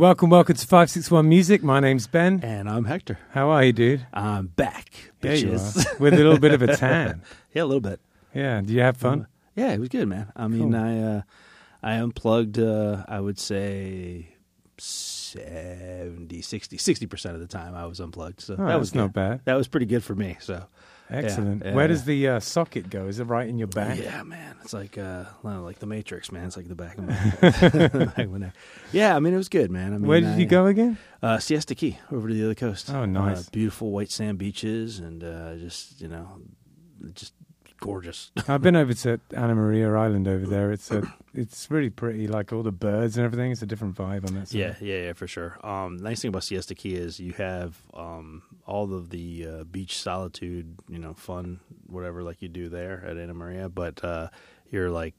Welcome, welcome to 561 Music. My name's Ben. And I'm Hector. How are you, dude? I'm back, bitches. are. With a little bit of a tan. yeah, a little bit. Yeah, do you have fun? Yeah, it was good, man. I mean, Cool. I uh, I unplugged. Uh, I would say 70, 60, 60 percent of the time I was unplugged. So Oh, that was not bad. That was pretty good for me. So Excellent. yeah, Where yeah. does the uh, socket go? Is it right in your back? yeah, man, it's like uh, like the Matrix, man. It's like the back of my, back of my neck. Yeah, I mean, it was good, man. I mean, Where did I- you go again? Uh, Siesta Key, over to the other coast. Oh, nice. Uh, beautiful white sand beaches, and uh, just you know, just gorgeous. I've been over to Anna Maria Island over there. It's a, it's really pretty, like all the birds and everything. It's a different vibe on that side. Yeah, yeah, yeah, for sure. Um, nice thing about Siesta Key is you have um, all of the uh, beach solitude, you know, fun, whatever, like you do there at Anna Maria, but uh, you're like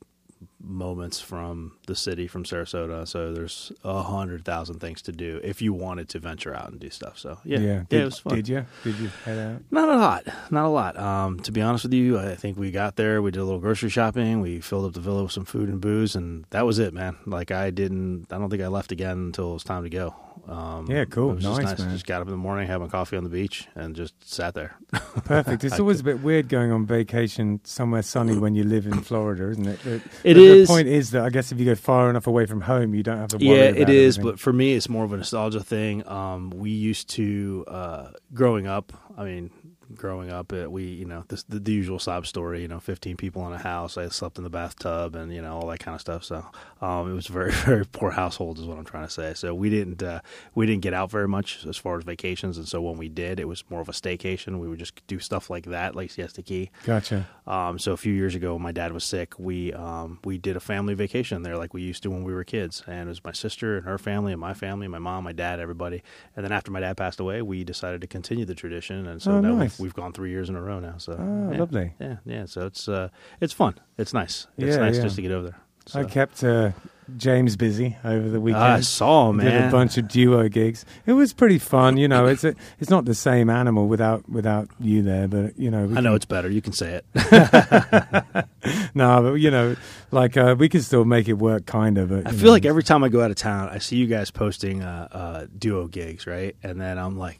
moments from the city, from Sarasota. So there's a hundred thousand things to do if you wanted to venture out and do stuff. So yeah, yeah, Did, it was fun. Did you? Did you head out? Not a lot, not a lot. Um, to be honest with you, I think we got there. We did a little grocery shopping. We filled up the villa with some food and booze, and that was it, man. Like I didn't, I don't think I left again until it was time to go. Um, Yeah, cool. It was just Nice, nice. man. Just got up in the morning, having coffee on the beach, and just sat there. Perfect. It's always a bit weird going on vacation somewhere sunny when you live in Florida, isn't it? But, It but is. The point is that I guess if you go far enough away from home, you don't have to worry Yeah, about it is. everything. But for me, it's more of a nostalgia thing. Um, we used to uh, growing up. I mean, growing up, uh, we you know this, the, the usual sob story. You know, fifteen people in a house. I slept in the bathtub, and you know all that kind of stuff. So um, it was very very poor household, is what I'm trying to say. So we didn't uh, we didn't get out very much as far as vacations, and so when we did, it was more of a staycation. We would just do stuff like that, like Siesta Key. Gotcha. Um, so a few years ago, when my dad was sick. We um, we did a family vacation there, like we used to when we were kids, and it was my sister and her family, and my family, my mom, my dad, everybody. And then after my dad passed away, we decided to continue the tradition, and so Oh, now nice. We've, gone three years in a row now. So Oh, yeah, lovely. yeah, yeah. So it's uh, it's fun. It's nice. It's Yeah, nice yeah. just to get over there. So. I kept uh, James busy over the weekend. I saw, man. Did a bunch of duo gigs. It was pretty fun. You know, it's a, it's not the same animal without without you there, but you know, I know can- it's better. You can say it. no, but you know, like uh, we can still make it work, kind of. But, I feel know, like every time I go out of town, I see you guys posting uh, uh, duo gigs, right? And then I'm like,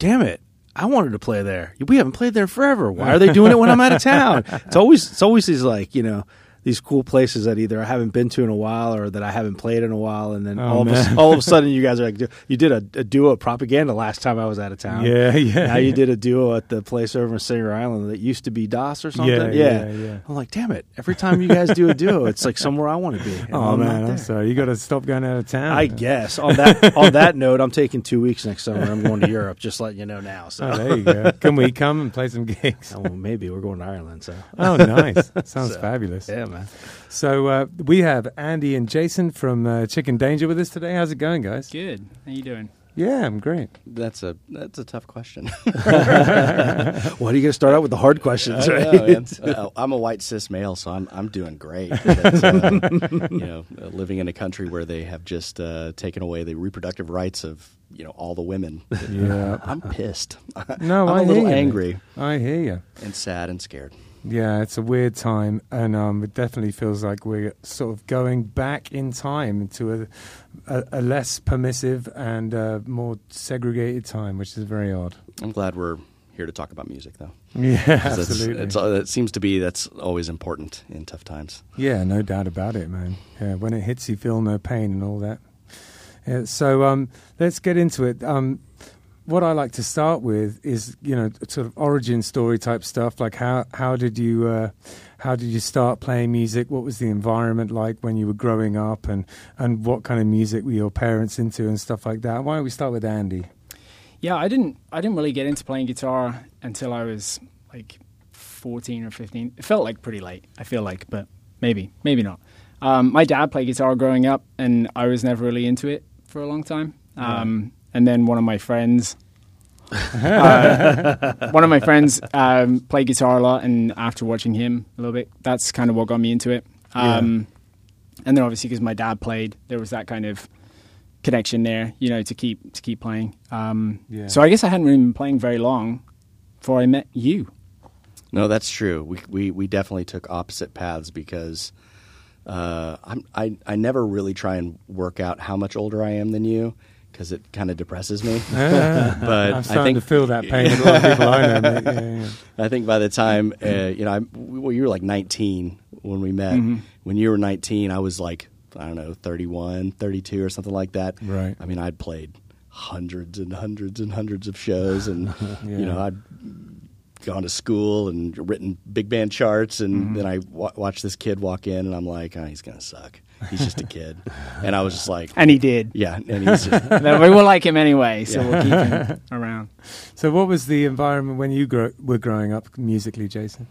damn it. I wanted to play there. We haven't played there forever. Why are they doing it when I'm out of town? It's always it's always these like you know these cool places that either I haven't been to in a while or that I haven't played in a while, and then Oh, all of a, all of a sudden you guys are like, you did a, a duo propaganda last time I was out of town. Yeah, yeah. Now you did a duo at the place over in Singer Island that used to be DOS or something. Yeah, yeah, yeah. I'm like, damn it! Every time you guys do a duo, it's like somewhere I want to be. Oh I'm man, I'm sorry. You got to stop going out of town. I guess on that on that note, I'm taking two weeks next summer. I'm going to Europe. Just letting you know now. So Oh, there you go. Can we come and play some gigs? Oh, well, maybe we're going to Ireland. So Oh, nice. Sounds So, fabulous. yeah, man. So uh, we have Andy and Jason from uh, Chicken Danger with us today. How's it going, guys? Good. How you doing? Yeah, I'm great. That's a that's a tough question. Why are you going to start out with the hard questions? I Right? know, man. Uh, I'm a white cis male, so I'm I'm doing great. But, uh, you know, uh, living in a country where they have just uh, taken away the reproductive rights of you know all the women. Yeah. I'm pissed. No, I'm I a hear little you, angry I hear you. and sad and scared. Yeah, it's a weird time, and um, it definitely feels like we're sort of going back in time into a, a, a less permissive and uh, more segregated time, which is very odd. I'm glad we're here to talk about music, though. Yeah, absolutely. It's, uh, it seems to be that's always important in tough times. Yeah, no doubt about it, man. Yeah, when it hits you, feel no pain and all that. Yeah, so um, let's get into it. Um, what I like to start with is, you know, sort of origin story type stuff. Like how how did you uh, how did you start playing music? What was the environment like when you were growing up, and and what kind of music were your parents into and stuff like that? Why don't we start with Andy? Yeah, I didn't. I didn't really get into playing guitar until I was like fourteen or fifteen. It felt like pretty late. I feel like, but maybe, maybe not. Um, my dad played guitar growing up, and I was never really into it for a long time. Um, and then one of my friends, uh, one of my friends um, played guitar a lot, and after watching him a little bit, that's kind of what got me into it. Um, And then obviously because my dad played, there was that kind of connection there, you know, to keep to keep playing. Um, Yeah. So I guess I hadn't really been playing very long before I met you. No, that's true. We we we definitely took opposite paths because uh, I'm, I I never really try and work out how much older I am than you because it kind of depresses me. Ah, But I'm I starting think- to feel that pain. A lot of people I know. Yeah, yeah. I think by the time uh, you know, I, well, you were like 19 when we met. Mm-hmm. When you were 19, I was like I don't know, 31, 32 or something like that. Right. I mean, I'd played hundreds and hundreds and hundreds of shows, and Yeah. you know, I'd gone to school and written big band charts, and Mm-hmm. then I wa watched this kid walk in, and I'm like, oh, he's gonna suck. He's just a kid, and I was just like, And he did. yeah, and he's just, But we will like him anyway, so Yeah. we'll keep him around. So, what was the environment when you grow, were growing up musically, Jason?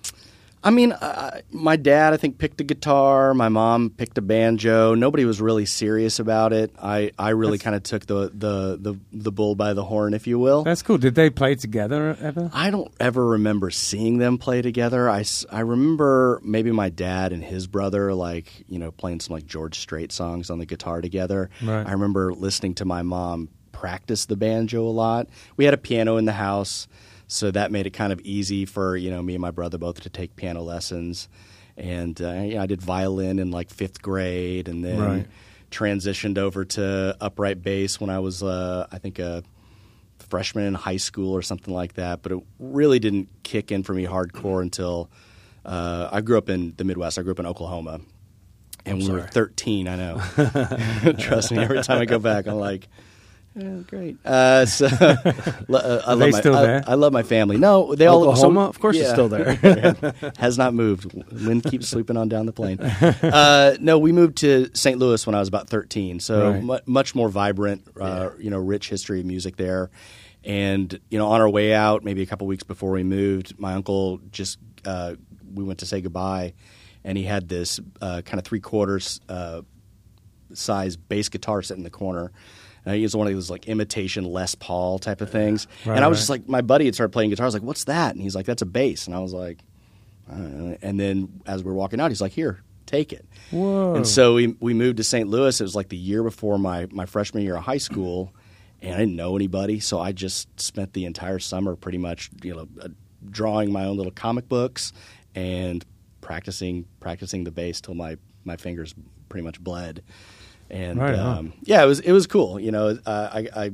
I mean, uh, my dad, I think, picked a guitar. My mom picked a banjo. Nobody was really serious about it. I, I really kind of took the, the, the, the bull by the horn, if you will. That's cool. Did they play together ever? I don't ever remember seeing them play together. I, I remember maybe my dad and his brother, like, you know, playing some like George Strait songs on the guitar together. Right. I remember listening to my mom practice the banjo a lot. We had a piano in the house, so that made it kind of easy for, you know, me and my brother both to take piano lessons. And uh, yeah, I did violin in like fifth grade and then Right. transitioned over to upright bass when I was, uh, I think, a freshman in high school or something like that. But it really didn't kick in for me hardcore until uh, I grew up in the Midwest. I grew up in Oklahoma. And we were 13, I know. Trust me, every time I go back, I'm like, "Yeah, great. Uh, so, lo- uh, I Are love they my, still I- there? I, love my family. No, they all. Oklahoma, so- of course, it's yeah. still there. Has not moved. Wind keeps sweeping on down the plain. Uh, no, we moved to St. Louis when I was about 13. So Right. mu- much more vibrant, uh, you know, rich history of music there. And you know, on our way out, maybe a couple weeks before we moved, my uncle just uh, we went to say goodbye, and he had this uh, kind of three quarters uh, size bass guitar sitting in the corner. Uh, he was one of those like imitation Les Paul type of things, Right, and I was right. just like, my buddy had started playing guitar. I was like, "What's that?" And he's like, "That's a bass." And I was like, I don't know. And then as we were walking out, he's like, "Here, take it." Whoa. And so we we moved to St. Louis. It was like the year before my my freshman year of high school, and I didn't know anybody, so I just spent the entire summer pretty much, you know, uh, drawing my own little comic books and practicing practicing the bass till my my fingers pretty much bled. And Right um, yeah, it was it was cool. You know, uh, I, I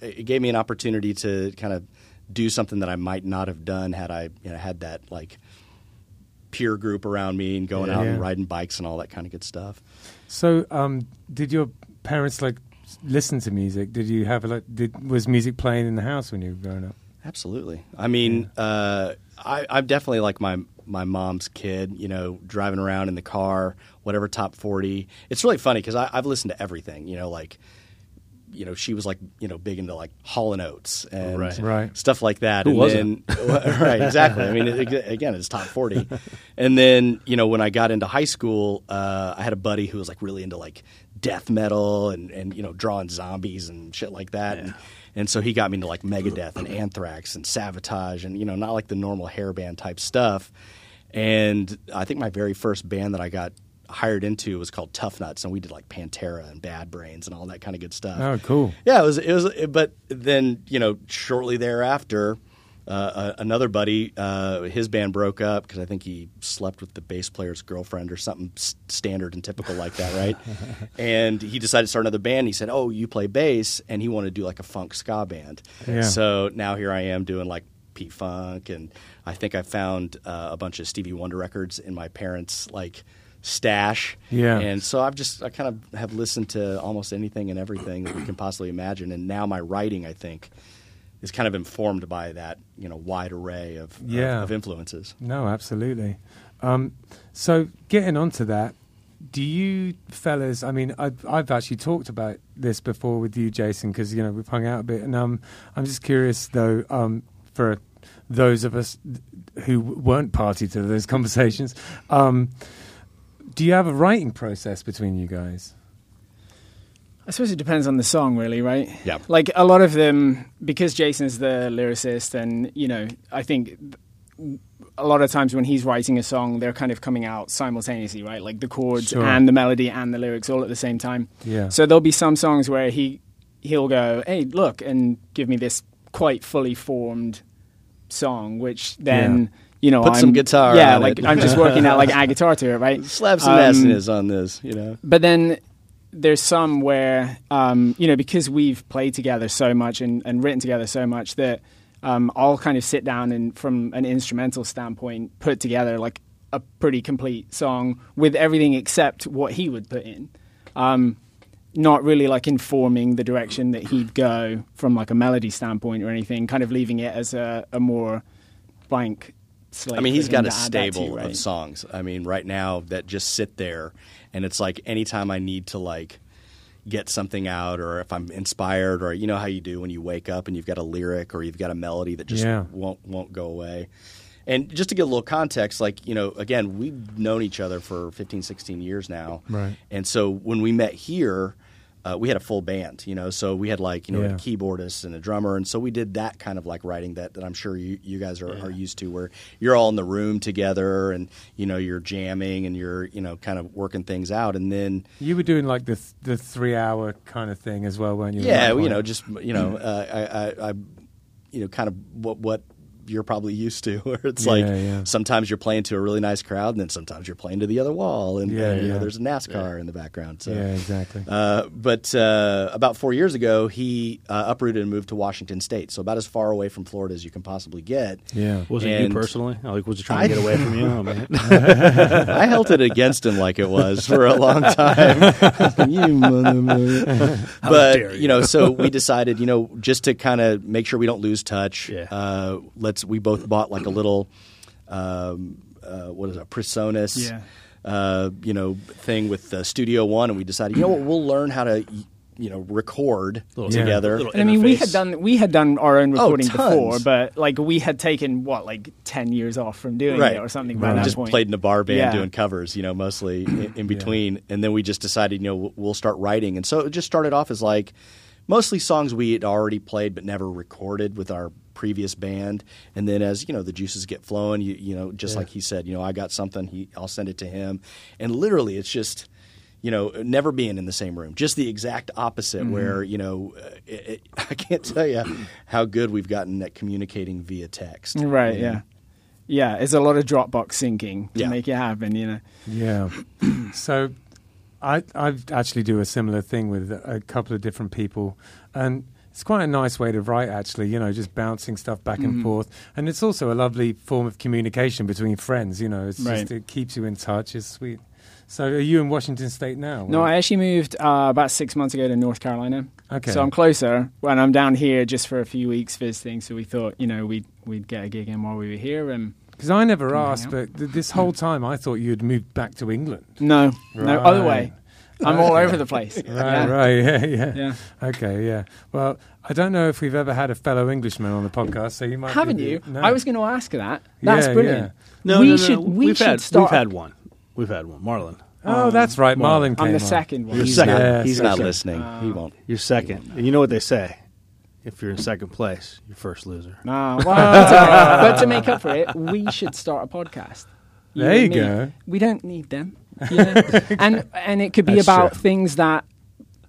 it gave me an opportunity to kind of do something that I might not have done had I you know had that like peer group around me and going out Yeah. and riding bikes and all that kind of good stuff. So, um, did your parents like listen to music? Did you have like did was music playing in the house when you were growing up? Absolutely. I mean, uh, I, I'm definitely like my my mom's kid. You know, driving around in the car, whatever top forty. It's really funny because I've listened to everything. You know, like you know, she was like you know big into like Hall and Oates and Right. Right. stuff like that. Who and wasn't? Then, right, exactly. I mean, it, again, it's top forty. And then you know, when I got into high school, uh, I had a buddy who was like really into like death metal and and you know drawing zombies and shit like that. And, and so he got me into like Megadeth and Anthrax and Sabotage and you know not like the normal hair band type stuff. And I think my very first band that I got hired into was called Tough Nuts, and we did like Pantera and Bad Brains and all that kind of good stuff. Oh, cool. Yeah, it was. It was. But then you know, shortly thereafter, uh, uh, another buddy, uh, his band broke up because I think he slept with the bass player's girlfriend or something s- standard and typical like that, right? and he decided to start another band. He said, "Oh, you play bass," and he wanted to do like a funk ska band. Yeah. So now here I am doing like P-Funk, and I think I found uh, a bunch of Stevie Wonder records in my parents' like stash. Yeah. And so I've just I kind of have listened to almost anything and everything that we can possibly imagine, and now my writing, I think, is kind of informed by that you know wide array of of- Yeah. of, influences. No, absolutely. Um, so, getting onto that, do you fellas? I mean, I've, I've actually talked about this before with you, Jason, because you know we've hung out a bit, and um, I'm just curious though, um, for those of us who weren't party to those conversations, um, do you have a writing process between you guys? I suppose it depends on the song, really, right? Yeah. Like a lot of them, because Jason's the lyricist, and you know, I think a lot of times when he's writing a song, they're kind of coming out simultaneously, right? Like the chords Sure. and the melody and the lyrics all at the same time. Yeah. So there'll be some songs where he he'll go, "Hey, look," and give me this quite fully formed song, which then you know, Put I'm, some guitar Yeah, like it. I'm just working out like a guitar to it, right? Slap some Um, on this, you know. But then there's some where, um, you know, because we've played together so much and, and written together so much that um, I'll kind of sit down and, from an instrumental standpoint, put together like a pretty complete song with everything except what he would put in. Um, not really like informing the direction that he'd go from like a melody standpoint or anything, kind of leaving it as a, a more blank slate. I mean, he's got a to add that to, stable right? of songs. I mean, right now that just sit there, and it's like anytime I need to like get something out, or if I'm inspired, or you know how you do when you wake up and you've got a lyric or you've got a melody that just Yeah. won't won't go away. And just to get a little context, like you know, again, we've known each other for 15, 16 years now, Right. And so when we met here. Uh, we had a full band, you know, so we had like you know Yeah. a keyboardist and a drummer, and so we did that kind of like writing that that I'm sure you, you guys are, are used to, where you're all in the room together and you know you're jamming and you're you know kind of working things out, and then You were doing like the th- the three hour kind of thing as well, weren't you? yeah, you know just you know uh, I, I, I you know kind of what what you're probably used to, where it's like Yeah, yeah. sometimes you're playing to a really nice crowd, and then sometimes you're playing to the other wall, and, Yeah, and, you know there's a NASCAR in the background. So yeah, exactly. Uh, but uh, about four years ago, he uh, uprooted and moved to Washington State, so about as far away from Florida as you can possibly get. yeah, Was it you personally? Like, was he trying to get away from you? I mean, I held it against him like it was for a long time. you mother- but dare you know, so we decided, you know, just to kind of make sure we don't lose touch. Yeah. Uh, let's. We both bought like a little, um, uh, what is it, Presonus, Yeah. uh, you know, thing with uh, Studio One, and we decided, you know what, we'll learn how to, you know, record Little- Yeah. together. little I mean, we had done we had done our own Oh, recording tons. before, but like we had taken what like ten years off from doing right it or something by Right. that just point. played in a bar band Yeah. doing covers, you know, mostly in, in between. And then we just decided, you know, we'll- we'll start writing. And so it just started off as like mostly songs we had already played but never recorded with our previous band. And then as you know, the juices get flowing, you you know, just Yeah. like he said, you know, I got something, he I'll send it to him. And literally, it's just. You know, never being in the same room, just the exact opposite. Mm-hmm. Where you know, uh, it, it, I can't tell you how good we've gotten at communicating via text. right? you know? Yeah, yeah. It's a lot of Dropbox syncing to Yeah. make it happen. You know. Yeah. so I I actually do a similar thing with a couple of different people and it's quite a nice way to write actually, you know, just bouncing stuff back and Mhm. forth. And it's also a lovely form of communication between friends, you know. It's Right. just it keeps you in touch. It's sweet. So are you in Washington state now? No, I actually moved uh, about six months ago to North Carolina. Okay. So I'm closer, and I'm down here just for a few weeks visiting. So we thought, you know, we'd we'd get a gig in while we were here. And Because I never asked, out. but th- this whole time I thought you'd moved back to England. no, no, other way. I'm all over the place. Right, yeah. right, yeah, yeah, Yeah. Okay, yeah. Well, I don't know if we've ever had a fellow Englishman on the podcast, so you might. Haven't be you? No. I was going to ask that. That's Yeah, brilliant. no, we no, no, should. no. We we've should had start. we've had one. We've had one. Marlon, Oh, um, that's right. Well, Marlon came I'm the on. second one. You're second. not, Yes. he's You're not second. listening. he Oh. won't. You're second. And you know what they say? If you're in second place, you're first loser. No, well, that's all right. but to make up for it, we should start a podcast. There and you me. go. We don't need them, you know? and and it could be That's about true. things that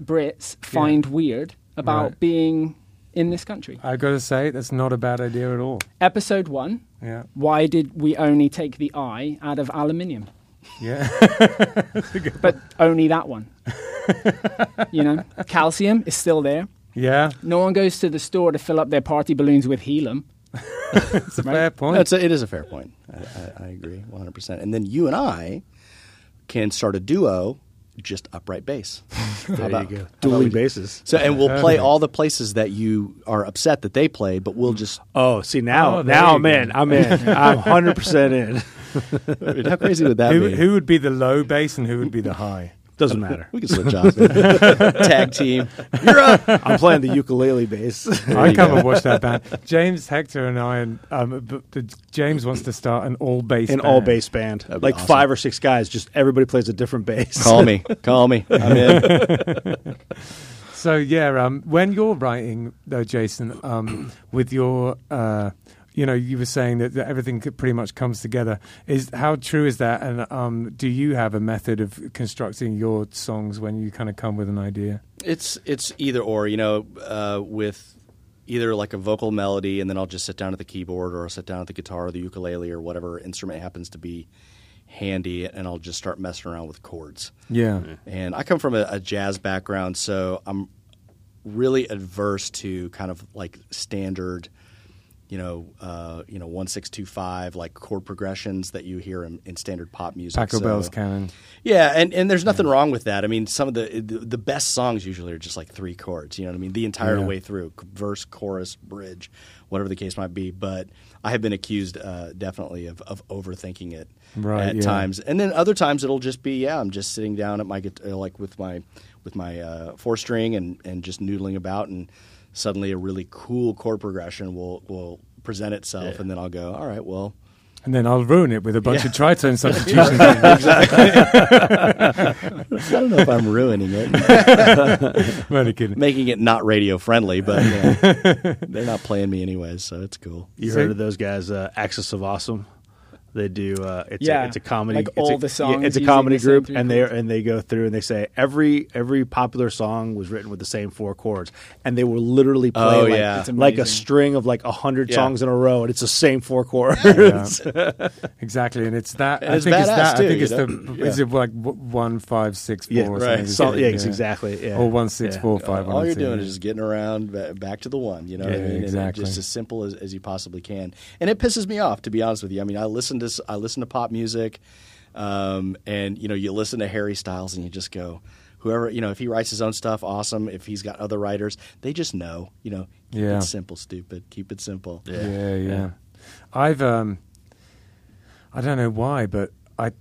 Brits find weird about Right. being in this country. I've got to say, that's not a bad idea at all. Episode one: Yeah, Why did we only take the eye out of aluminium? yeah. But only that one. you know, calcium is still there. Yeah, No one goes to the store to fill up their party balloons with helium. it's a Right. fair point. That's a, it is a fair point. I, I, I agree 100%. And then you and I can start a duo, just upright bass. There about- you go. about Dueling we- basses. So, and we'll play all the places that you are upset that they played, but we'll just. Oh, see now, Oh, now you I'm in. I'm in. I'm 100 percent in. I mean, how crazy would that who, be? who would be the low bass and who would be the high? Doesn't matter. we can switch off. Tag team. You're up. I'm playing the ukulele bass. I you come go. and watch that band. James Hector and I, and um, b- the, James wants to start an all bass. An all bass band, That'd be like awesome. five or six guys. Just everybody plays a different bass. Call me. Call me. I'm in. So yeah, um, when you're writing though, Jason, um, with your, uh, you know, you were saying that, that everything pretty much comes together. Is how true is that? And um, do you have a method of constructing your songs when you kind of come with an idea? It's it's either or. You know, uh, with either like a vocal melody, and then I'll just sit down at the keyboard, or I'll sit down at the guitar or the ukulele or whatever instrument happens to be handy, and I'll just start messing around with chords. Yeah. And I come from a, a jazz background, so I'm really adverse to kind of like standard, you know, uh, you know, one six two five like chord progressions that you hear in, in standard pop music. Paco So- Bell's Canon. yeah, and, and there's nothing wrong with that. I mean, some of the, the the best songs usually are just like three chords. You know what I mean? The entire Yeah. way through, verse, chorus, bridge, whatever the case might be. But I have been accused uh, definitely of, of overthinking it Right, at yeah. times, and then other times it'll just be yeah, I'm just sitting down at my like with my with my uh, four string and and just noodling about, and suddenly a really cool chord progression will will present itself, and then I'll go, all right, well. And then I'll ruin it with a bunch Yeah. of tritone substitutions. I don't know if I'm ruining it. Really kidding. making it not radio friendly, but yeah, they're not playing me anyways, so it's cool. You So- heard of those guys, uh, Axis of Awesome? They do. Uh, it's Yeah, a, it's a comedy. like it's a, the songs it's a comedy the group, and they and they go through and they say every every popular song was written with the same four chords, and they will literally play Oh, like, yeah. Like a string of like a hundred Yeah. songs in a row, and it's the same four chords. Yeah. exactly, and it's that. And I it's think it's that. too, I think you it's the. Is it like w- one five six four? Yeah, or right. something? So- Is yeah, exactly. Yeah. Or one six Yeah. four five. All you're doing is just getting around back to the one, you know what I Yeah, mean? And exactly. just as simple as, as you possibly can. And it pisses me off, to be honest with you. I mean, I listen to s- I listen to pop music, um, and you know, you listen to Harry Styles, and you just go, whoever you know, if he writes his own stuff, awesome. If he's got other writers, they just know, you know, keep Yeah. it simple, stupid. Keep it simple. Yeah, yeah. I've um, I don't know why, but I,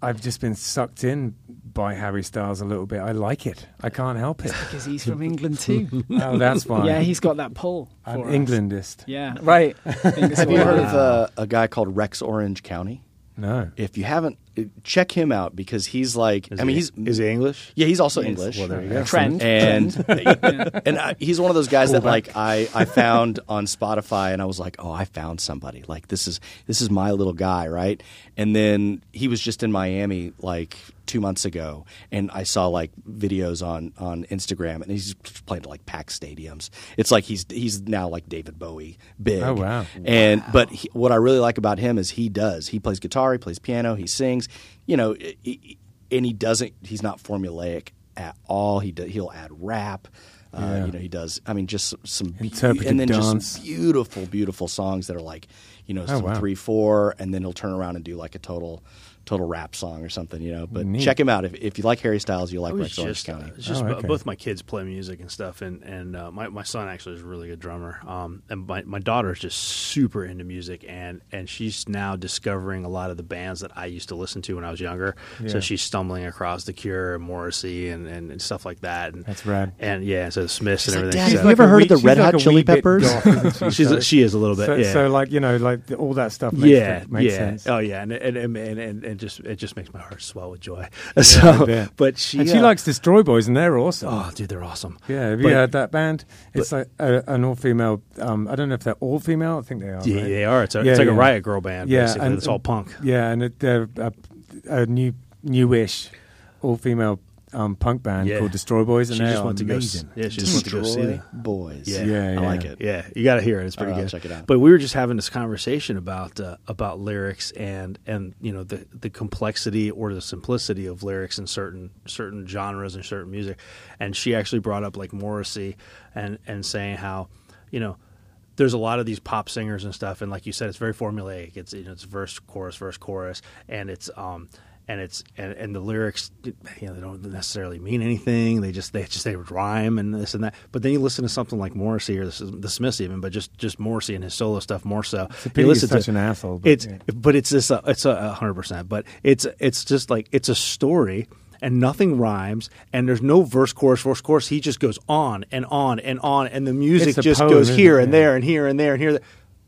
I've just been sucked in by Harry Styles a little bit. I like it. I can't help it. because he's from England too. oh, that's why. yeah, he's got that pull. I'm for us. Englandist. Yeah, right. Have you heard of uh, a guy called Rex Orange County? No. If you haven't, uh, check him out because he's like, Is I mean, he, he's is he English? Yeah, he's also He. English. Well, there you go. Trend. And and I, he's one of those guys that back. like I, I found on Spotify and I was like, oh, I found somebody. Like this is this is my little guy, right? And then he was just in Miami like two months ago, and I saw like videos on on Instagram, and he's playing to like packed stadiums. It's like he's he's now like David Bowie big. Oh, wow. And but he, what I really like about him is he does he plays guitar, he plays piano, he sings, you know, i- i- and he doesn't. He's not formulaic at all. He do, he'll add rap. Uh, Yeah. You know, he does. I mean, just some be- and then dance. just beautiful, beautiful songs that are like, you know, some Oh, wow. three, four, and then he'll turn around and do like a total, total rap song or something. You know, but Neat. check him out if, if you like Harry Styles, you like I was Rex Orange County. uh, it's just Oh, bo- okay. both my kids play music and stuff, and and uh, my my son actually is a really good drummer, um, and my my daughter is just super into music, and and she's now discovering a lot of the bands that I used to listen to when I was younger. Yeah. So she's stumbling across The Cure and Morrissey and, and, and stuff like that. And That's rad. And yeah, so the Smiths She's and like, everything. "Dad, so- have you ever heard of the Red like Hot a Chili Peppers? goth, isn't she? She's So- a, she is a little bit. So, yeah. so like you know, like all that stuff makes, yeah, makes yeah. sense. Oh yeah, and and, and and and and just it just makes my heart swell with joy. so, but she and she uh, likes Destroy Boys, and they're awesome. Oh, dude, they're awesome. Yeah, have But- you heard that band? It's like a, an all-female. Um, I don't know if they're all female. I think they are. Yeah, right? they are. It's, a, Yeah, it's like a riot girl band. Yeah, basically. and- it's all punk. Yeah, and it, they're a, a new, newish, all-female um, punk band Yeah. called Destroy Boys, and She they just are went to go. s- amazing. Yeah, she just went to go see Destroy them. Boys. Yeah. Yeah, I yeah. like it. Yeah, you got to hear it. It's pretty All right, good. I'll check it out. But we were just having this conversation about uh, about lyrics and and you know the the complexity or the simplicity of lyrics in certain certain genres and certain music. And she actually brought up like Morrissey and and saying how you know there's a lot of these pop singers and stuff, and like you said, it's very formulaic. It's you know, it's verse, chorus, verse, chorus, and it's um and it's and, and the lyrics, you know, they don't necessarily mean anything. They just they just they rhyme and this and that. But then you listen to something like Morrissey or the, the Smiths even, but just just Morrissey and his solo stuff more so. you listen such to, an asshole, but It's yeah. but it's this uh, it's a hundred percent. But it's it's just like it's a story. And nothing rhymes, and there's no verse, chorus, verse, chorus. He just goes on and on and on, and the music just poem, goes here it? and Yeah. there and here and there and here.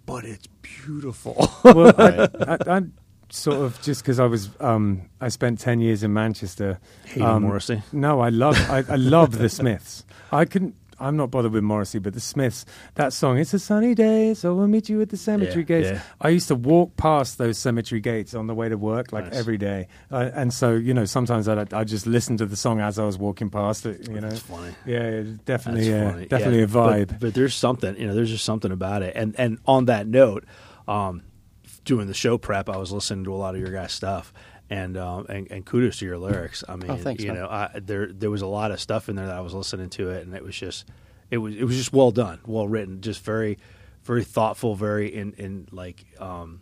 But it's beautiful. well, I, I, I sort of just because I was um, I spent ten years in Manchester. Hating um, Morrissey? No, I love I, I love the Smiths. I couldn't. I'm not bothered with Morrissey, but the Smiths, that song, "It's a sunny day, so we'll meet you at the cemetery Yeah, gates." yeah. I used to walk past those cemetery gates on the way to work, like Nice. every day, uh, and so you know, sometimes I I just listened to the song as I was walking past it. You know, That's funny. yeah, definitely, That's uh, definitely Yeah, a vibe. But, but there's something, you know, there's just something about it. And and on that note, um, doing the show prep, I was listening to a lot of your guys' stuff. And, um, and and kudos to your lyrics. I mean, Oh, thanks, you man. know, I, there there was a lot of stuff in there that I was listening to it, and it was just it was it was just well done, well written, just very very thoughtful, very in in like um,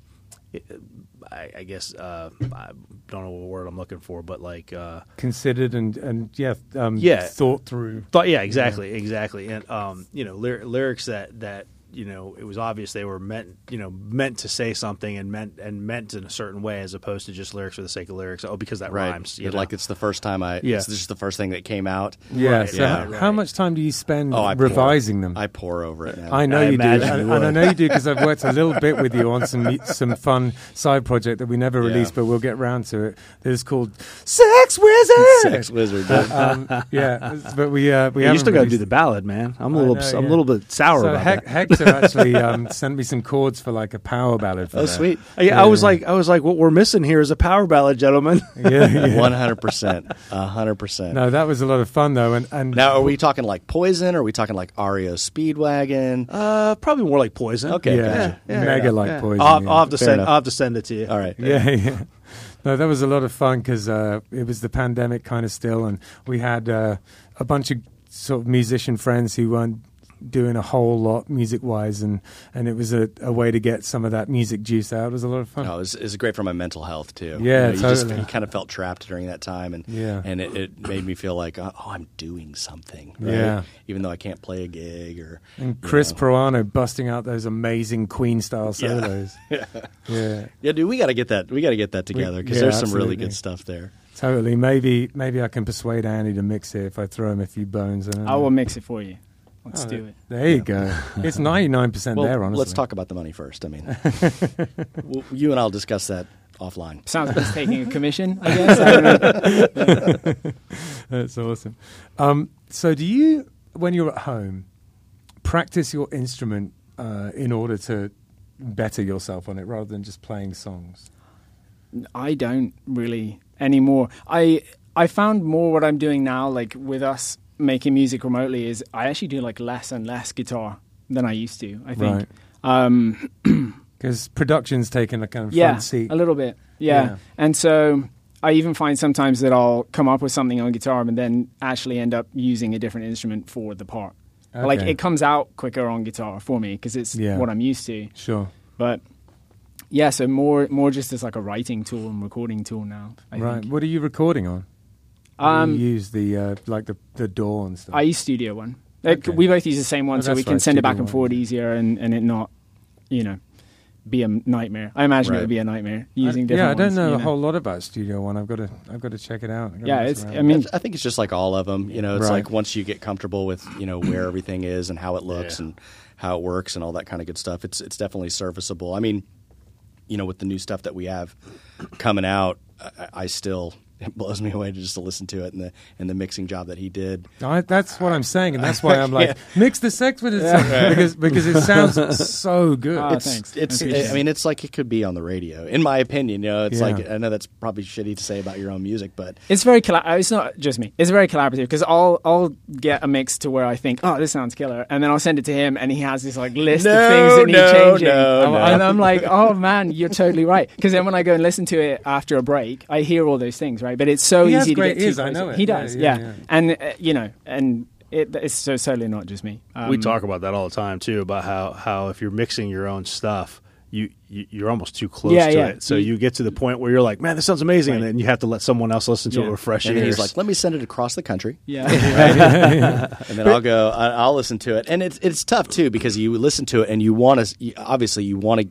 I, I guess uh, I don't know what word I'm looking for, but like uh, Considered and and yeah, um, Yeah. thought through. Thought, yeah, exactly, exactly, and um, you know, lyr- lyrics that that you know it was obvious they were meant, you know, meant to say something and meant and meant in a certain way, as opposed to just lyrics for the sake of lyrics. Oh, because that right. rhymes. You know? Like it's the first time I. Yeah. It's just the first thing that came out. Yeah. Right, so yeah, how, right. how much time do you spend Oh, revising pour, them? I pore over it now. I know I you do, and, you and I know you do because I've worked a little bit with you on some some fun side project that we never Yeah. released, but we'll get round to it. That is called Sex Wizard. Sex wizard. dude. Um, yeah, but we uh, we Yeah, you still got to do the ballad, man. I'm a I little, know, I'm yeah. a little bit sour So about Hec- that. Hector actually um, sent me some chords for like a power ballad. For oh, that. sweet. Yeah, I was like, I was like, what we're missing here is a power ballad, gentlemen. Yeah, yeah. One hundred percent. A hundred percent. No, that was a lot of fun though, and and Now, are we talking like Poison? Or are we talking like REO Speedwagon? Uh, probably more like poison. Okay, yeah, gotcha. yeah, mega like yeah. poison. I'll, yeah. I'll have to Fair send, enough. I'll have to send it to you. All right. Yeah, yeah. No, that was a lot of fun because uh, it was the pandemic kind of still, and we had uh, a bunch of sort of musician friends who weren't doing a whole lot music wise, and, and it was a, a way to get some of that music juice out. It was a lot of fun. No, it was, it was great for my mental health too. Yeah, you, know, you just totally. you kind of felt trapped during that time, and Yeah. and it, it made me feel like uh, oh, I'm doing something. right? Yeah. even though I can't play a gig or and you Chris know. Proano busting out those amazing Queen style Yeah. solos. yeah. Yeah, dude, we got to get that. We got to get that together because yeah, there's some really good stuff there. Totally. Maybe maybe I can persuade Andy to mix it if I throw him a few bones. I, I will mix it for you. Let's Oh, do it. There you go. It's ninety nine percent Well, there. Honestly, let's talk about the money first. I mean, w- you and I'll discuss that offline. Sounds like it's taking a commission, I guess. I don't know. That's awesome. Um, so, do you, when you're at home, practice your instrument uh, in order to better yourself on it, rather than just playing songs? I don't really anymore. I I found more what I'm doing now, like with us making music remotely, is I actually do like less and less guitar than I used to. I think. Right. Um, Because production's taken a kind of yeah, front seat. a little bit. Yeah. Yeah. and so I even find sometimes that I'll come up with something on guitar and then actually end up using a different instrument for the part. Like it comes out quicker on guitar for me because it's Yeah. what I'm used to. Sure. But yeah, so more more just as like a writing tool and recording tool now. I right. think. What are you recording on? Um, you use the uh, like the the DAW and stuff. I use Studio One. Okay. We both use the same one, Oh, so we can right, send it back and One, forward yeah. easier and, and it not, you know, be a nightmare. I imagine it would be a nightmare I- using different yeah, I don't ones, know you a whole lot about Studio One. I've got to I've got to check it out. I've Yeah, it's- around I mean- it. I think it's just like all of them. You know, it's Right. like once you get comfortable with you know where everything is and how it looks Yeah. and how it works and all that kind of good stuff, it's it's definitely serviceable. I mean, you know, with the new stuff that we have coming out, I, I still it blows me away to just to listen to it and the and the mixing job that he did. I, that's what I'm saying, and that's why I'm like mix the sex with it because because it sounds so good. Ah, it's thanks. it's I appreciate I mean it's like it could be on the radio in my opinion you know it's Yeah. like I know that's probably shitty to say about your own music but It's very colla- uh, It's not just me. It's very collaborative because I'll I'll get a mix to where I think, oh, this sounds killer, and then I'll send it to him, and he has this like list No, of things that need no, changing, no, and, no. and I'm like, oh man, you're totally right. Because then when I go and listen to it after a break, I hear all those things, right? But it's so He has easy to great get too ears, I close. know it. He does, yeah, yeah, yeah. and uh, you know, and it, it's so certainly not just me. Um, we talk about that all the time too about how how if you're mixing your own stuff you, you you're almost too close Yeah, to yeah. it so You- you get to the point where you're like man this sounds amazing and then you have to let someone else listen to Yeah. it refresh it. and then ears he's like let me send it across the country Yeah, and then I'll go. I- I'll listen to it, and it's it's tough too because you listen to it and you want to obviously you want to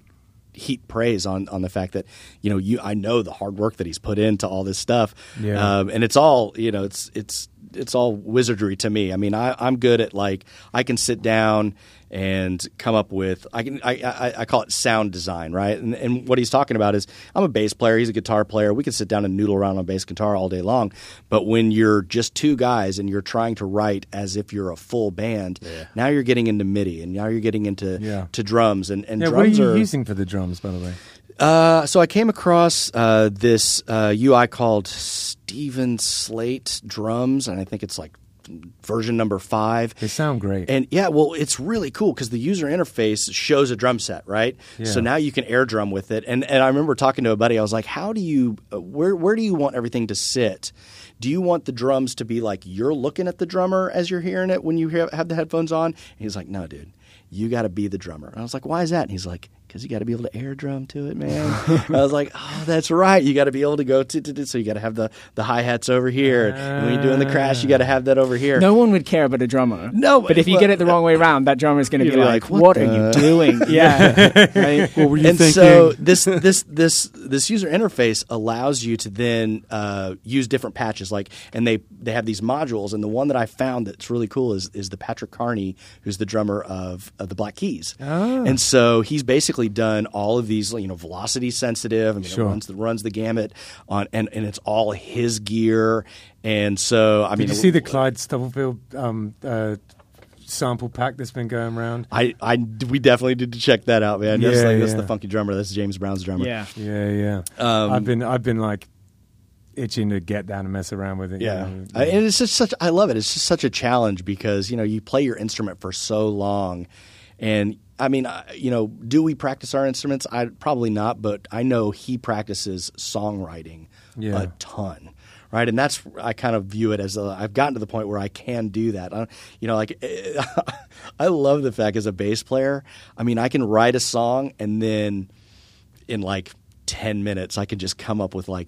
heap praise on on the fact that you know you I know the hard work that he's put into all this stuff, Yeah. um, and it's all you know it's it's it's all wizardry to me. I mean, I, I'm good at like I can sit down and come up with I can I, I, I call it sound design, right? And, and what he's talking about is I'm a bass player, he's a guitar player. We can sit down and noodle around on bass guitar all day long, but when you're just two guys and you're trying to write as if you're a full band, now you're getting into MIDI and now you're getting into Yeah. to drums and and Yeah, what are drums you are using for the drums, by the way? uh, so I came across uh, this uh, UI called Steven Slate drums, and I think it's like version number five. They sound great. And yeah, well, it's really cool because the user interface shows a drum set, right? So now you can air drum with it. And and I remember talking to a buddy. I was like, "How do you uh, where where do you want everything to sit? Do you want the drums to be like you're looking at the drummer as you're hearing it when you have the headphones on?" And he's like, "No, dude, you got to be the drummer." And I was like, "Why is that?" And he's like, "Because you got to be able to air drum to it, man." I was like, "Oh, that's right. You got to be able to go to, to, to so you got to have the the hi hats over here. and when you're doing the crash, you got to have that over here." No one would care about a drummer. No, but if you but- get it the wrong way around, that drummer is going to be be like, like, "What, "What are you doing?" Yeah, right? What were you and thinking? so this this this this user interface allows you to then uh, use different patches like and they they have these modules and the one that I found that's really cool is is the Patrick Carney who's the drummer of, of the Black Keys oh. and so he's basically done all of these you know velocity sensitive I mean Sure. it runs the runs the gamut on and, and it's all his gear and so I mean you see the Clyde Stubblefield um, uh, sample pack that's been going around? I, I we definitely did to check that out man that's Yeah, that's the funky drummer that's James Brown's drummer Yeah. Yeah, yeah. Um, I've been, I've been like itching to get down and mess around with it. you Yeah, know. I- and it's just such. I love it. It's just such a challenge because you know you play your instrument for so long, and I mean, you know, do we practice our instruments? I probably not, but I know he practices songwriting Yeah. a ton. Right, and that's I kind of view it as I've gotten to the point where I can do that. I, you know, like I love the fact as a bass player. I mean, I can write a song and then in like 10 minutes I can just come up with like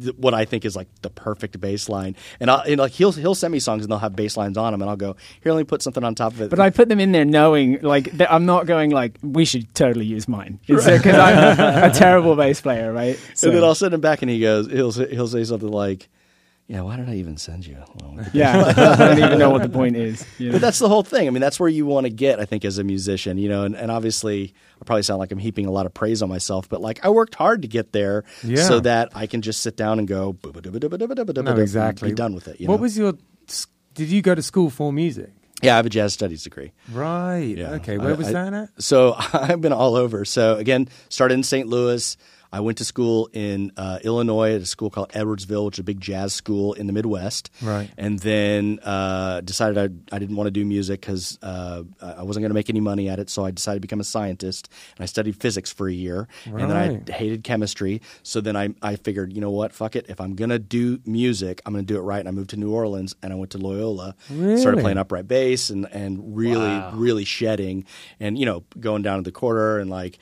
th- what I think is like the perfect bass line. And I'll and like he'll he'll send me songs and they'll have bass lines on them and I'll go, "Here, let me put something on top of it." But I put them in there knowing, like, that I'm not going like, we should totally use mine because I'm a terrible bass player, right? So, and then I'll send him back and he goes he'll he'll say something like, "Yeah, why did I even send you?" Well, yeah, I don't even know what the point is. you know? But that's the whole thing. I mean, that's where you want to get, I think, as a musician, you know. And, and obviously, I probably sound like I'm heaping a lot of praise on myself, but like I worked hard to get there, Yeah. so that I can just sit down and go, No, exactly. be done with it. You what know? was your? Did you go to school for music? Yeah, I have a jazz studies degree. Right. Yeah. Okay. Where I- was that at? So I've been all over. So again, started in St. Louis. I went to school in uh, Illinois at a school called Edwardsville, which is a big jazz school in the Midwest. Right. And then uh, decided I, I didn't want to do music because uh, I wasn't going to make any money at it. So I decided to become a scientist. And I studied physics for a year. Right. And then I hated chemistry. So then I, I figured, you know what? Fuck it. If I'm going to do music, I'm going to do it right. And I moved to New Orleans and I went to Loyola. Really? Started playing upright bass and, and really, Wow. really shedding and, you know, going down to the quarter and like,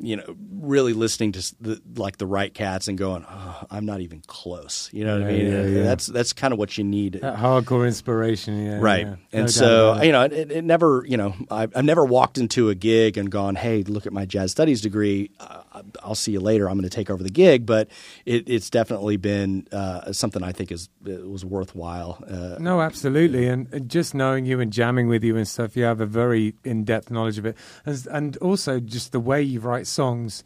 you know, really listening to the, like the right cats and going, oh, I'm not even close. You know what I mean? yeah, yeah. That's that's kind of what you need. That hardcore inspiration. Yeah. Right. yeah. No And so, you know, it, it never, you know, I've, I've never walked into a gig and gone, hey, look at my jazz studies degree. Uh, I'll see you later. I'm going to take over the gig. But it, it's definitely been uh, something I think is was worthwhile. Uh, No, absolutely, and, just knowing you and jamming with you and stuff, you have a very in-depth knowledge of it, and also just the way you write songs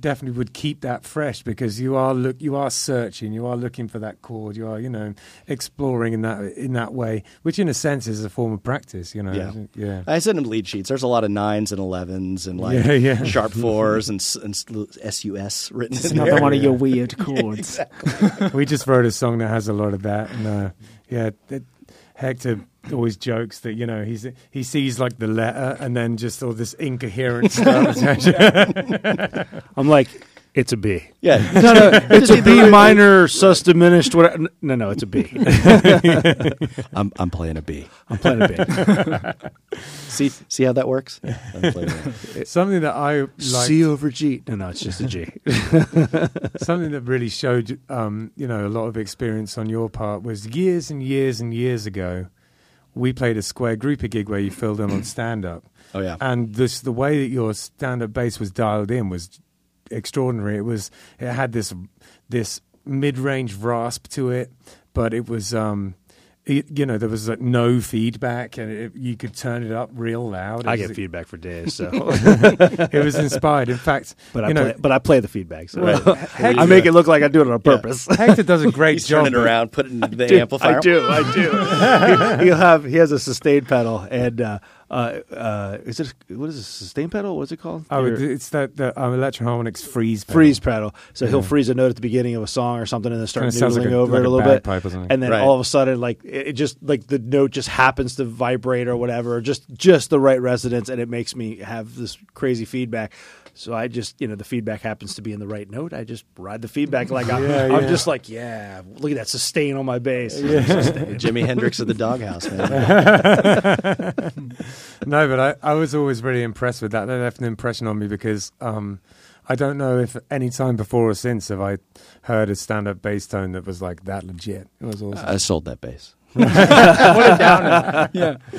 definitely would keep that fresh because you are look you are searching, you are looking for that chord, you are you know exploring in that in that way, which in a sense is a form of practice, you know. Yeah. yeah. I send them lead sheets. There's a lot of nines and elevens and like Yeah, yeah. sharp fours and, and sus written It's another there. one of your weird chords. we just wrote a song that has a lot of that, and uh, yeah, it, Hector always jokes that you know he's he sees like the letter and then just all this incoherent stuff. I'm like, it's a B. Yeah, No, no, it's a B minor, sus diminished. What? No, no, it's a B. I'm I'm playing a B. I'm playing a B. See see how that works? I'm playing something that I like, C over G. No, no, it's just a G. something that really showed um, you know a lot of experience on your part was years and years and years ago. We played a square grouper gig where you filled in on stand up. Oh yeah. and this the way that your stand-up bass was dialed in was extraordinary. It was it had this this mid-range rasp to it, but it was um you know, there was like no feedback, and it, you could turn it up real loud. I get was- feedback for days, so It was inspired. In fact, but I know, play, but I play the feedback. So Well, I make it look like I do it on purpose. Hector does a great He's job. turning around, putting the Dude, amplifier. I do, I do. he, will have he has a sustain pedal and uh, uh, uh, is it what is it sustain pedal? What's it called? Oh, Your- it's that the um, Electro-Harmonix freeze pedal. freeze pedal. So he'll freeze a note at the beginning of a song or something, and then start Kinda noodling like a- over like it a a little bit, bagpipe or and then Right. all of a sudden, like it, it just like the note just happens to vibrate or whatever, or just just the right resonance, and it makes me have this crazy feedback. So I just, you know, the feedback happens to be in the right note. I just ride the feedback like I'm, Yeah, I'm yeah. just like, yeah, look at that sustain on my bass. Jimi Hendrix of the doghouse, man. No, but I, I was always really impressed with that. That left an impression on me because um, I don't know if any time before or since have I heard a stand-up bass tone that was like that legit. It was awesome. I sold that bass. what a downer. yeah.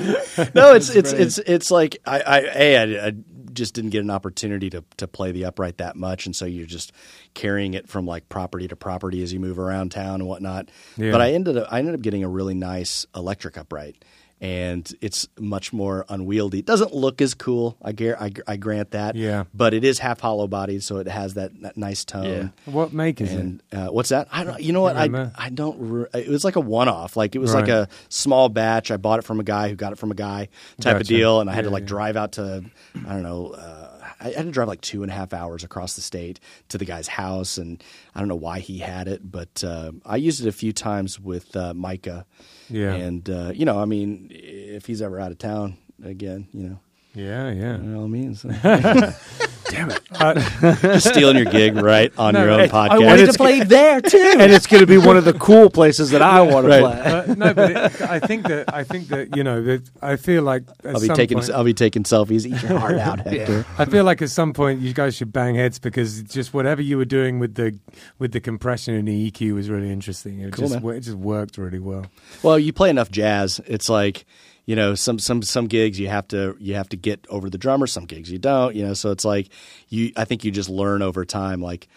no, it's it's brilliant. it's it's like I I, a, I I just didn't get an opportunity to to play the upright that much, and so you're just carrying it from like property to property as you move around town and whatnot. Yeah. But I ended up I ended up getting a really nice electric upright. And it's much more unwieldy. It doesn't look as cool. I, gar- I, I grant that. Yeah. But it is half hollow bodied, so it has that, that nice tone. what make is it? And uh, what's that? I don't. You know what? I? I don't. Re- it was like a one off. Like it was like a small batch. I bought it from a guy who got it from a guy type of deal, and I had to like yeah. drive out to I don't know. Uh, I had to drive like two and a half hours across the state to the guy's house, and I don't know why he had it, but uh, I used it a few times with uh, Micah. Yeah. and uh, you know, I mean, if he's ever out of town again, you know, yeah, yeah. by all means, Uh, just stealing your gig right on your own I podcast. I wanted Wanted it's- to play there too. and it's going to be one of the cool places that I want to play. uh, no, but it, I think that I think that you know that I feel like at I'll be some taking point, I'll be taking selfies. Eat your heart out, Hector. I feel like at some point you guys should bang heads because just whatever you were doing with the with the compression and the EQ was really interesting. It Cool, just man. it just worked really well. Well, you play enough jazz, it's like you know some some some gigs you have to you have to get over the drummer. Some gigs you don't. You know, so it's like you. I think you just learn over time. Like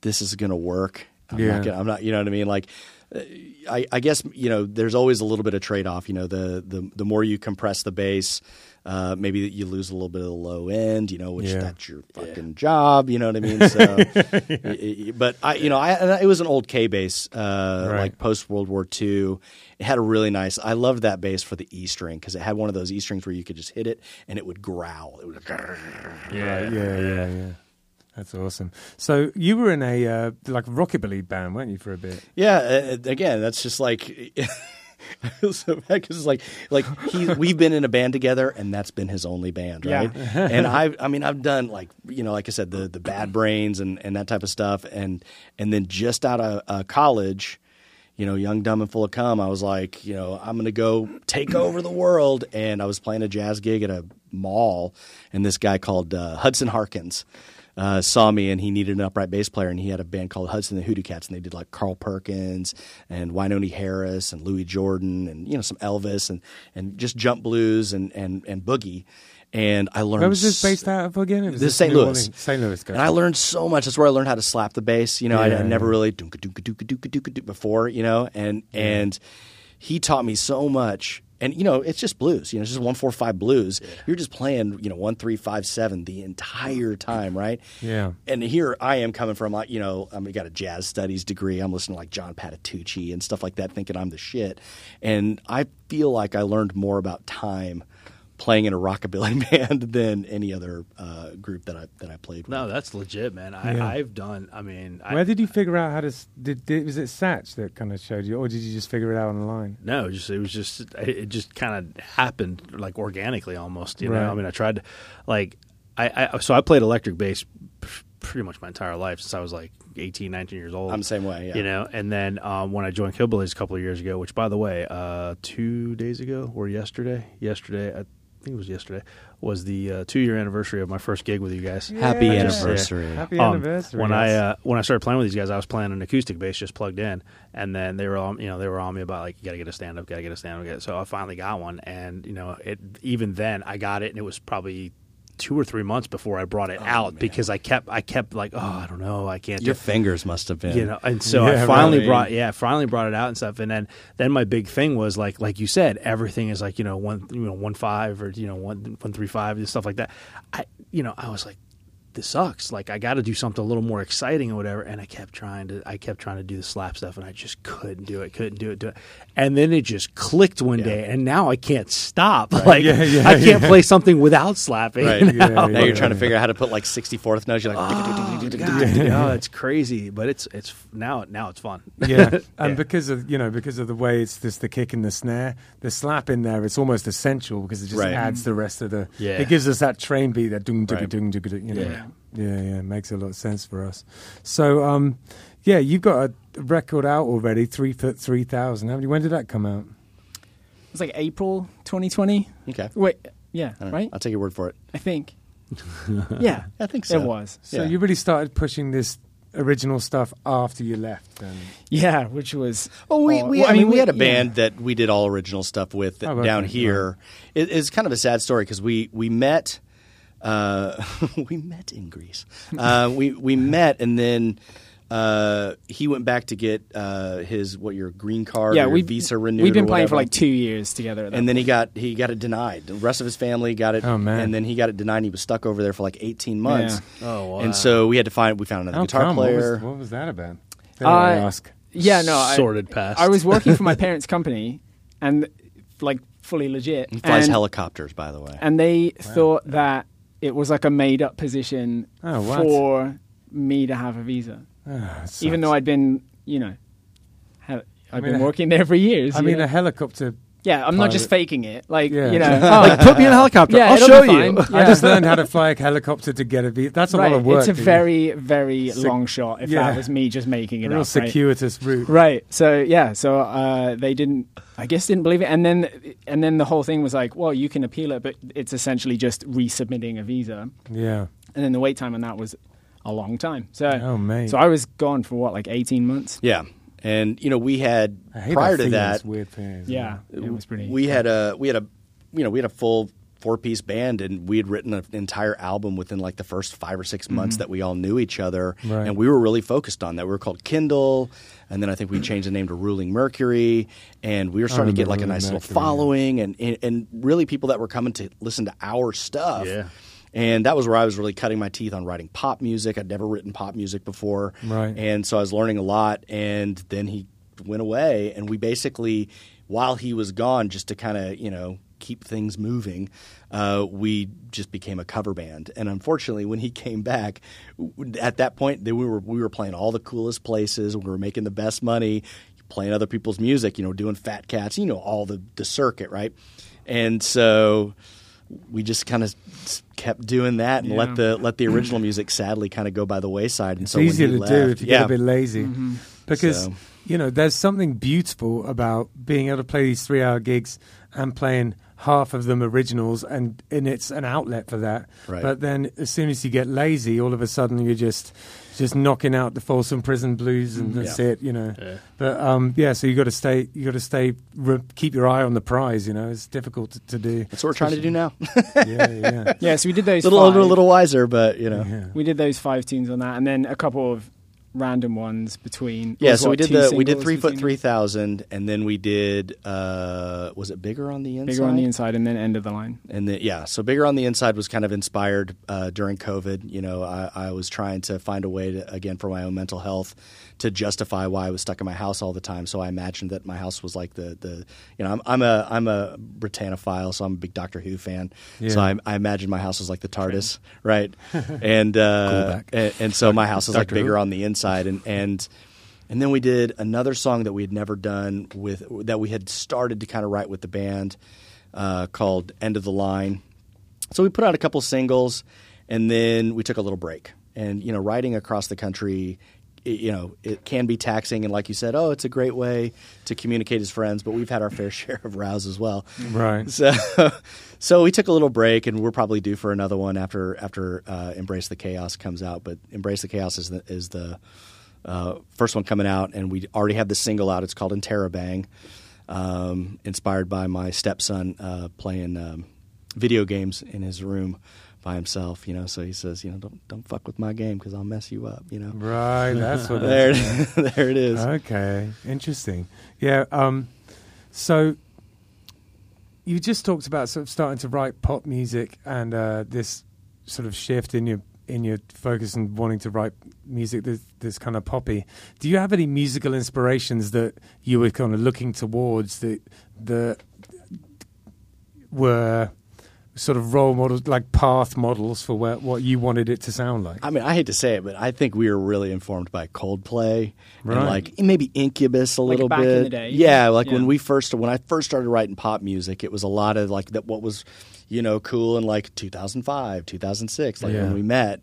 this is going to work. I'm Yeah. not. Gonna, I'm not. You know what I mean? Like. uh, I, I guess you know. There's always a little bit of trade off. You know, the, the the more you compress the bass, uh, maybe you lose a little bit of the low end. You know, which Yeah. that's your fucking job. You know what I mean? So, y- y- but I, you know, I it was an old K bass, uh, Right. like post World War II. It had a really nice. I loved that bass for the E string because it had one of those E strings where you could just hit it and it would growl. It would. Yeah, yeah, yeah, yeah. That's awesome. So you were in a uh, like rockabilly band, weren't you, for a bit? Yeah. Uh, again, that's just like. I feel so bad because it's like like he we've been in a band together and that's been his only band Yeah. right and I I mean I've done like you know like I said the the Bad Brains and and that type of stuff and and then just out of uh, college you know young dumb and full of cum I was like you know I'm gonna go take over the world. And I was playing a jazz gig at a mall and this guy called uh, Hudson Harkins uh, saw me and he needed an upright bass player and he had a band called Hudson and the Hoodoo Cats and they did like Carl Perkins and Wynonie Harris and Louis Jordan and you know some Elvis and and just jump blues and and and boogie and I learned Where was this based out of again? This is St. Louis. St. Louis. and I learned so much. That's where I learned how to slap the bass. You know, I, Yeah, I never yeah. really before. You know, and and he taught me so much. And you know, it's just blues. You know, it's just one four five blues. You're just playing, you know, one three five seven the entire time, right? Yeah. And here I am coming from, like, you know, um, I mean, got a jazz studies degree. I'm listening to like John Patitucci and stuff like that, thinking I'm the shit. And I feel like I learned more about time playing in a rockabilly band than any other uh, group that I that I played with. No, that's legit, man. I, Yeah. I've done. I mean, I, Where did you figure out how to? Did, did was it Satch that kind of showed you, or did you just figure it out online? No, just it was just it it just kind of happened like organically almost. You know, I mean, I tried to like I, I so I played electric bass pretty much my entire life since I was like 18, 19 years old. I'm the same way. Yeah. You know, and then um, when I joined Hillbillies a couple of years ago, which by the way, uh, two days ago or yesterday, yesterday, I think it was yesterday, was the uh, two year anniversary of my first gig with you guys. Happy Yeah. anniversary. Happy Um, anniversary! When I uh, when I started playing with these guys, I was playing an acoustic bass just plugged in, and then they were all you know they were on me about like you got to get a stand up, got to get a stand up. So I finally got one, and you know it even then I got it, and it was probably two or three months before I brought it oh, out because I kept I kept like oh I don't know I can't do Your fingers must have been. you know and so Yeah, i finally right. brought yeah finally brought it out and stuff. And then then my big thing was like like you said everything is like you know one you know one five or you know one one three five and stuff like that. I you know i was like this sucks. Like i got to do something a little more exciting or whatever. And i kept trying to i kept trying to do the slap stuff and i just couldn't do it couldn't do it do it and then it just clicked one day and now i can't stop like Yeah, yeah, i can't yeah. play something without slapping Right. Yeah, now you're yeah. trying to figure out how to put like 64th notes. You're like, oh, it's crazy, but it's it's now now it's fun. yeah, and because of you know because of the way it's just the kick and the snare, the slap in there, it's almost essential because it just Right. adds the rest of the. Yeah. It gives us that train beat, that Right. dung, you know. Yeah. yeah, yeah, makes a lot of sense for us. So, um, yeah, you've got a record out already, three foot three thousand. How many? When did that come out? It was like April 2020. okay. Wait, yeah, All right? I'll take your word for it. I think. yeah, I think so. it was. So Yeah. you really started pushing this original stuff after you left. Then. Yeah, which was. Oh, we, we Well, I mean, we had a yeah. band that we did all original stuff with Oh, okay, down here. It, it's kind of a sad story because we we met, uh, we met in Greece. Uh, we we met and then. Uh, he went back to get uh, his what your green card Yeah, or your we visa renewed. We've been or playing for like two years together. At that and then he got he got it denied. The rest of his family got it, Oh, man. and then he got it denied. and He was stuck over there for like eighteen months. Yeah. Oh, wow. And so we had to find we found another How guitar come? What was- player. What was, that about? Did I Uh, ask? Yeah, no, I, Sordid past. I was working for my parents' company, and like fully legit. He flies and, helicopters, by the way. and they thought that it was like a made-up position Oh, for me to have a visa, It even though. I'd been, you know, ha- I've mean, been a- working there for years. I you mean, know? a helicopter. yeah, I'm not just faking it. Like Yeah. you know, like put me in a helicopter. yeah, I'll show you. fine. I just learned how to fly a helicopter to get a visa. That's a right. lot of work. It's a very, very Sick- long shot. If yeah. that was me just making it real up, right? circuitous route. Right. So yeah. So uh, they didn't. I guess didn't believe it, and then and then the whole thing was like, well, you can appeal it, but it's essentially just resubmitting a visa, Yeah. and then the wait time on that was a long time. So Oh, mate. so I was gone for what like eighteen months. Yeah, and you know we had prior to that weird thing. isn't Yeah, it? it was pretty. we had a we had a you know we had a full four piece band and we had written an entire album within like the first five or 6 months mm-hmm. that we all knew each other Right. and we were really focused on that we were called kindle and then i think we changed the name to ruling mercury and we were starting to get like a Ruling nice little Mercury, yeah. following and, and and really people that were coming to listen to our stuff Yeah. And that was where I was really cutting my teeth on writing pop music. I'd never written pop music before. Right. And so I was learning a lot. And then he went away. And we basically, while he was gone, just to kind of, you know, keep things moving, uh, we just became a cover band. And unfortunately, when he came back, at that point, we were, we were playing all the coolest places. We were making the best money, playing other people's music, you know, doing Fat Cats, you know, all the, the circuit, right? And so we just kind of kept doing that and Yeah. let the let the original music sadly kind of go by the wayside. And It's so when easier he to left, do if you yeah, get a bit lazy. Mm-hmm. Mm-hmm. Because, So- you know, there's something beautiful about being able to play these three hour gigs and playing half of them originals and, and it's an outlet for that. Right. But then as soon as you get lazy, all of a sudden you're just just knocking out the Folsom Prison Blues and that's Yeah. it, you know. Yeah. But um, yeah, so you got to stay. You got to stay. Re- keep your eye on the prize. You know, it's difficult to, to do. that's what we're trying to do now. yeah, yeah, yeah. So we did those. a little five. older, a little wiser, but you know. yeah. We did those five tunes on that, and then a couple of random ones between. Yeah, so we did the we did three foot three thousand, and then we did uh, was it bigger on the inside? Bigger on the inside, and then end of the line. and then yeah, so bigger on the inside was kind of inspired uh, during COVID. You know, I, I was trying to find a way to again for my own mental health to justify why I was stuck in my house all the time. So I imagined that my house was like the the you know I'm, I'm a I'm a Britannophile, so I'm a big Doctor Who fan. Yeah. So I, I imagined my house was like the TARDIS, right? and uh, and, and so my house is like Doctor Who. bigger on the inside, and and and then we did another song that we had never done with that we had started to kind of write with the band uh, called "End of the Line." So we put out a couple singles, and then we took a little break. And you know, writing across the country, you know, it can be taxing. And like you said, oh, it's a great way to communicate as friends. But we've had our fair share of rows as well. Right. So, so we took a little break, and we're probably due for another one after after uh, Embrace the Chaos comes out. But Embrace the Chaos is the is the uh, first one coming out, and we already have the single out. It's called Interrobang, um, inspired by my stepson uh, playing um, video games in his room by himself. You know, so he says, you know, don't don't fuck with my game because I'll mess you up. You know, Right, that's what. there it, there it is. Okay, interesting. Yeah. Um, so you just talked about sort of starting to write pop music and uh, this sort of shift in your in your focus and wanting to write music that's, that's kind of poppy. Do you have any musical inspirations that you were kind of looking towards that that were sort of role models, like path models for where, what you wanted it to sound like? I mean, I hate to say it, but I think we were really informed by Coldplay Right. and like maybe Incubus a Like little back in bit. the day? Yeah, like when we first when I first started writing pop music, it was a lot of like that what was you know cool in like 2005, 2006, like Yeah. when we met.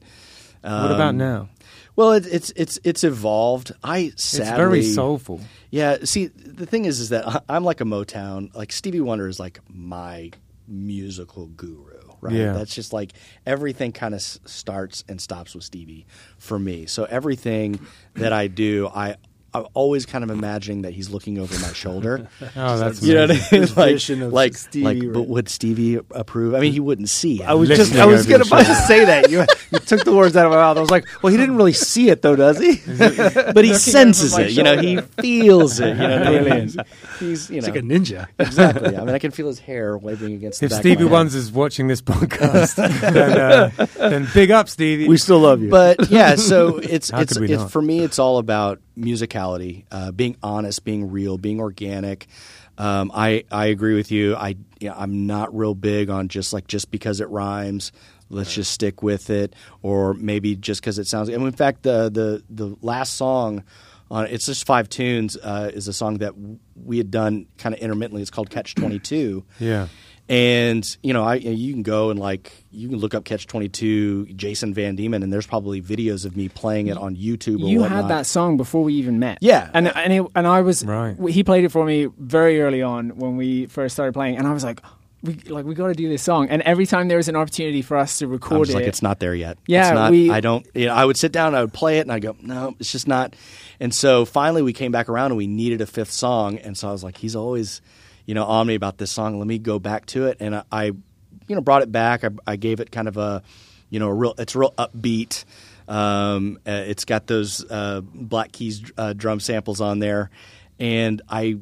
what about Um, now? Well, it, it's it's it's evolved. I sadly, It's very soulful. yeah. See, the thing is, is that I'm like a Motown. Like Stevie Wonder is like my musical guru, right? Yeah. That's just like everything kind of s- starts and stops with Stevie for me. So everything that I do, I. I'm always kind of imagining that he's looking over my shoulder. Oh, that's you know what I mean? Like, of like, Stevie, like, right? but would Stevie approve? I mean, he wouldn't see. I was just I was gonna about to say that. You you took the words out of my mouth. I was like, well, he didn't really see it though, does he? but he senses it. You know, he feels it. You know, Brilliant. he's, he's you It's know like a ninja. exactly. I mean, I can feel his hair waving against. The If back Stevie of my head. Wonders is watching this podcast, then, uh, then big up, Stevie. We still love you. but yeah, so it's How it's, it's for me. It's all about musicality, uh, being honest, being real, being organic. Um, I I agree with you. I you know, I'm not real big on just like just because it rhymes. Let's just stick with it, or maybe just because it sounds. And in fact, the the the last song on it's just five tunes uh, is a song that we had done kind of intermittently. It's called Catch Twenty Two. yeah. And you know, I you can go and like you can look up Catch Twenty Two, Jason Van Diemen, and there's probably videos of me playing it on YouTube. Or You whatnot. had that song before we even met. Yeah. and and it, and I was Right. He played it for me very early on when we first started playing, and I was like, we like we got to do this song. And every time there was an opportunity for us to I'm record just it, like it's not there yet. Yeah, it's not, we- I don't. You know, I would sit down, and I would play it, and I go, no, it's just not. And so finally, we came back around, and we needed a fifth song, and so I was like, he's always, you know, on me about this song. Let me go back to it, and I, I you know, brought it back. I, I gave it kind of a, you know, a real. It's real upbeat. Um, uh, it's got those uh, Black Keys uh, drum samples on there, and I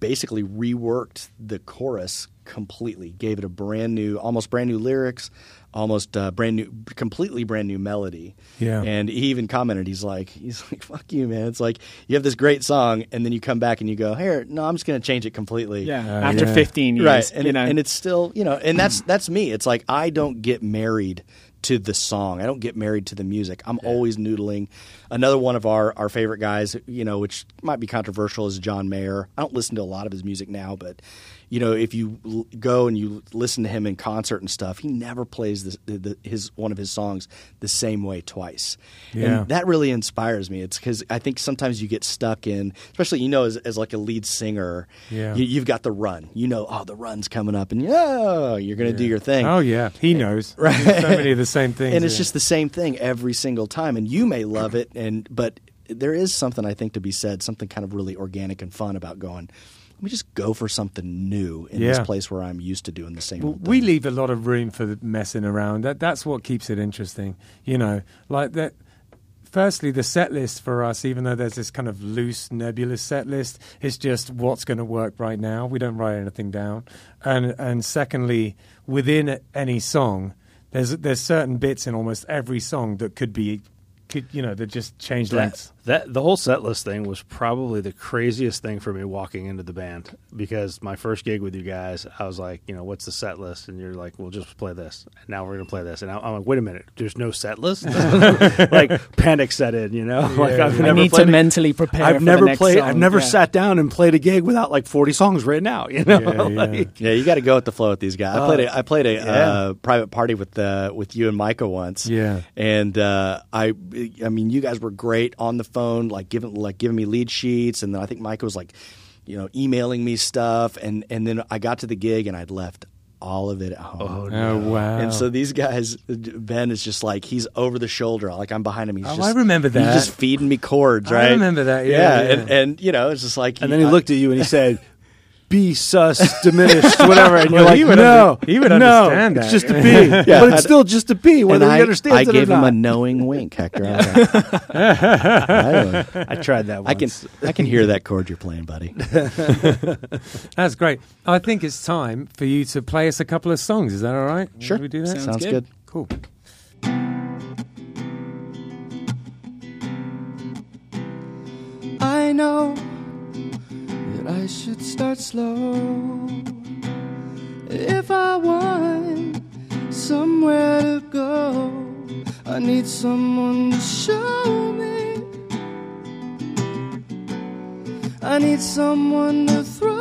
basically reworked the chorus completely. Gave it a brand new, almost brand new lyrics, almost uh, brand new, completely brand new melody. Yeah. And he even commented, he's like, he's like, "Fuck you, man." It's like you have this great song, and then you come back and you go, "Here, no, I'm just going to change it completely." yeah. Uh, after yeah. 15 years, right and, you it- know, and it's still you know and that's that's me it's like i don't get married to the song i don't get married to the music i'm always noodling another one of our our favorite guys you know which might be controversial is john mayer i don't listen to a lot of his music now but you know if you l- go and you listen to him in concert and stuff he never plays this, the, the, his one of his songs the same way twice Yeah. and that really inspires me it's because i think sometimes you get stuck in especially you know as, as like a lead singer Yeah. you, you've got the run. You know, oh, the run's coming up, and yeah, you're going to do your thing. Oh yeah, he knows. Right. So many of the same things. and it's yeah. just the same thing every single time. And you may love it, and but there is something I think to be said, something kind of really organic and fun about going. Let me just go for something new in this place where I'm used to doing the same. Well, we leave a lot of room for messing around. That that's what keeps it interesting. You know, like that. Firstly, the set list for us, even though there's this kind of loose, nebulous set list, is just what's going to work right now. We don't write anything down. And and secondly, within any song, there's there's certain bits in almost every song that could be, could you know, that just change lengths. That the whole set list thing was probably the craziest thing for me walking into the band because my first gig with you guys, I was like, you know, what's the set list? And you're like, well, just play this. And now we're gonna play this. And I- I'm like, wait a minute, there's no set list. like panic set in, you know. like I've I never need to played. mentally prepare. I've for never the next played. song. I've never Yeah. sat down and played a gig without like 40 songs right now. You know, Yeah, yeah. Like- Yeah, you got to go with the flow with these guys. I played a I played a yeah. uh, private party with uh, with you and Micah once. Yeah. and uh, I I mean you guys were great on the phone, like giving like giving me lead sheets, and then I think Micah was like, you know, emailing me stuff, and and then I got to the gig and I'd left all of it at home. Oh, oh wow! And so these guys, Ben is just like he's over the shoulder, like I'm behind him. He's Oh, just, I remember that. He's just feeding me chords, I remember that, yeah, yeah. and and you know, it's just like And then he I- looked at you and he said, B sus diminished whatever, and you're like, he would no, under, he would no, understand that. It's just a B, yeah. but it's still just a B, whether he I, understands I it or not. Gave him a knowing wink, Hector. I, I, tried that. Once. I can I can hear that chord you're playing, buddy. That's great. I think it's time for you to play us a couple of songs. Is that all right? Sure. Should we do that. Sounds, Sounds good. good. Cool. I know I should start slow. If I want somewhere to go, I need someone to show me. I need someone to throw.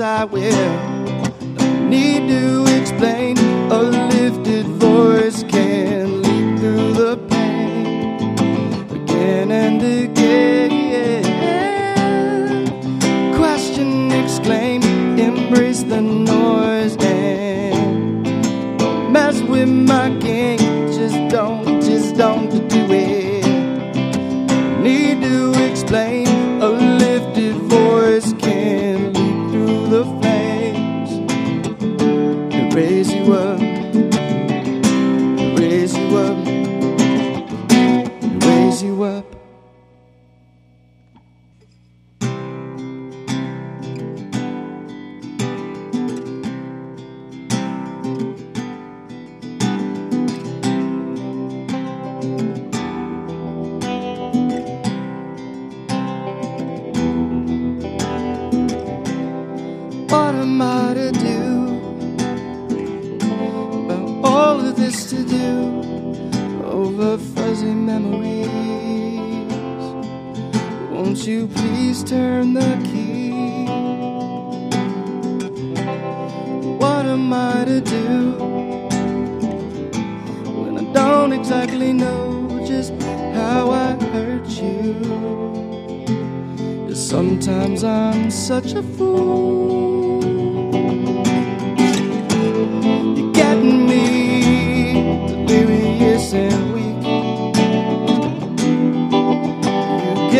I will.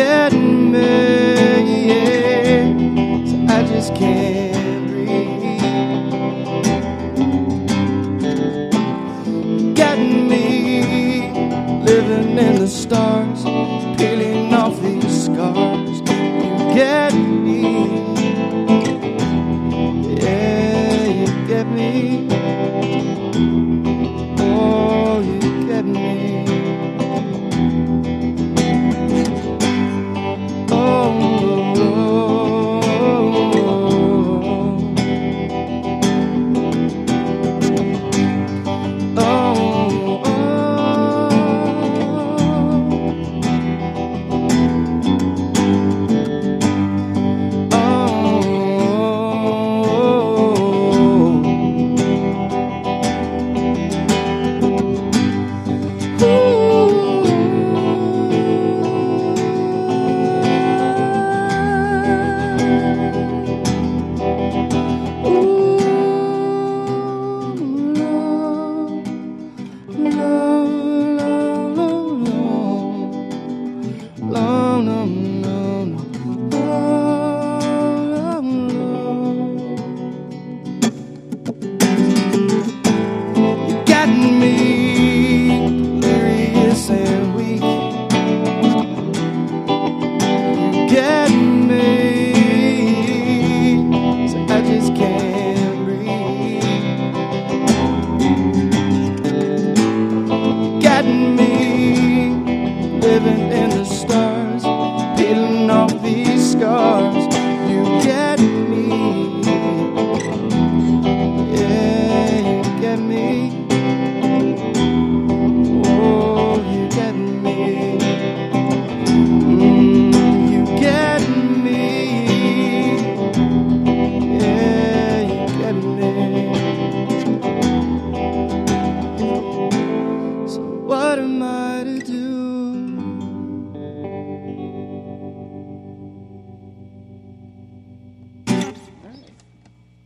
getting me. Yeah. So I just can't.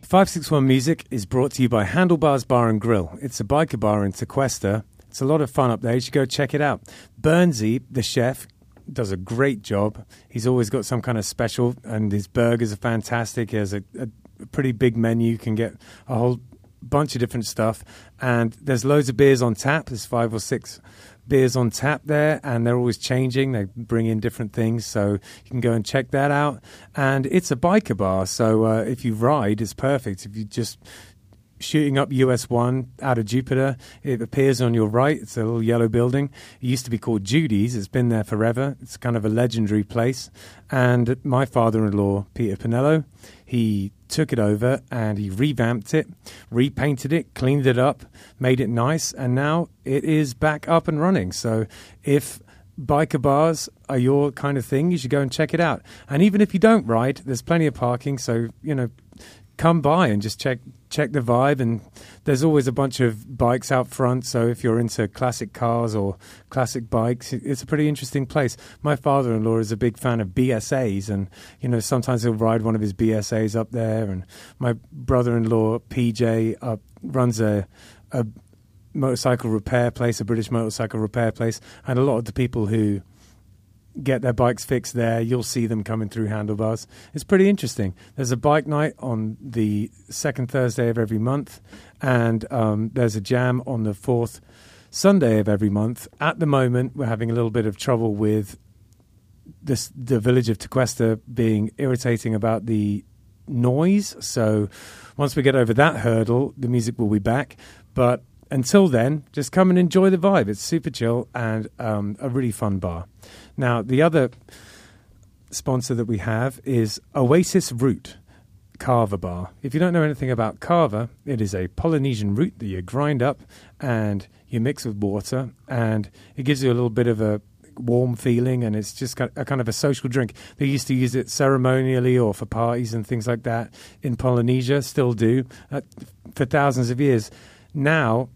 561 Music is brought to you by Handlebars Bar and Grill. It's a biker bar in Tequesta. It's a lot of fun up there. You should go check it out. Bernsey, the chef, does a great job. He's always got some kind of special, and his burgers are fantastic. He has a, a pretty big menu. You can get a whole bunch of different stuff. And there's loads of beers on tap. There's five or six beers on tap there, and they're always changing. They bring in different things, so you can go and check that out. And it's a biker bar, so uh, if you ride, it's perfect. If you just shooting up US 1 out of Jupiter. It appears on your right. It's a little yellow building. It used to be called Judy's. It's been there forever. It's kind of a legendary place. And my father in law, Peter Pinello, he took it over and he revamped it, repainted it, cleaned it up, made it nice, and now it is back up and running. So if biker bars are your kind of thing, you should go and check it out. And even if you don't ride, there's plenty of parking. So, you know, come by and just check check the vibe. And there's always a bunch of bikes out front. So if you're into classic cars or classic bikes it's a pretty interesting place. My father-in-law is a big fan of bsas and you know sometimes he'll ride one of his bsas up there. And my brother-in-law pj uh, runs a, a motorcycle repair place a british motorcycle repair place. And a lot of the people who get their bikes fixed there. You'll see them coming through handlebars. It's pretty interesting. There's a bike night on the second Thursday of every month, and um, there's a jam on the fourth Sunday of every month. At the moment, we're having a little bit of trouble with this, the village of Tequesta being irritating about the noise. So once we get over that hurdle, the music will be back. But until then, just come and enjoy the vibe. It's super chill and um, a really fun bar. Now, the other sponsor that we have is Oasis Root Kava Bar. If you don't know anything about Kava, it is a Polynesian root that you grind up and you mix with water, and it gives you a little bit of a warm feeling, and it's just a kind of a social drink. They used to use it ceremonially or for parties and things like that in Polynesia, still do uh, for thousands of years. Now,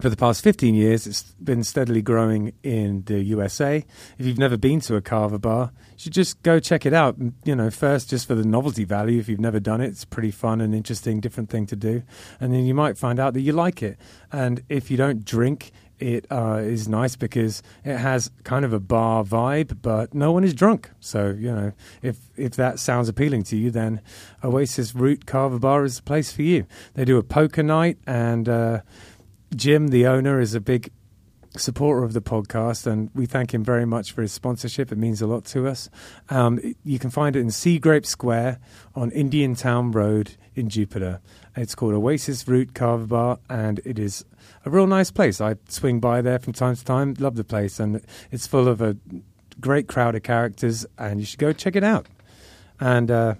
for the past 15 years, it's been steadily growing in the USA. If you've never been to a Kava bar, you should just go check it out. You know, first just for the novelty value. If you've never done it, it's pretty fun and interesting, different thing to do. And then you might find out that you like it. And if you don't drink, it uh, is nice because it has kind of a bar vibe, but no one is drunk. So you know, if if that sounds appealing to you, then Oasis Root Kava Bar is the place for you. They do a poker night, and uh, Jim, the owner, is a big supporter of the podcast, and we thank him very much for his sponsorship. It means a lot to us. Um, you can find it in Sea Grape Square on Indiantown Road in Jupiter. It's called Oasis Root Kava Bar, and it is a real nice place. I swing by there from time to time. Love the place, and it's full of a great crowd of characters, and you should go check it out. And uh,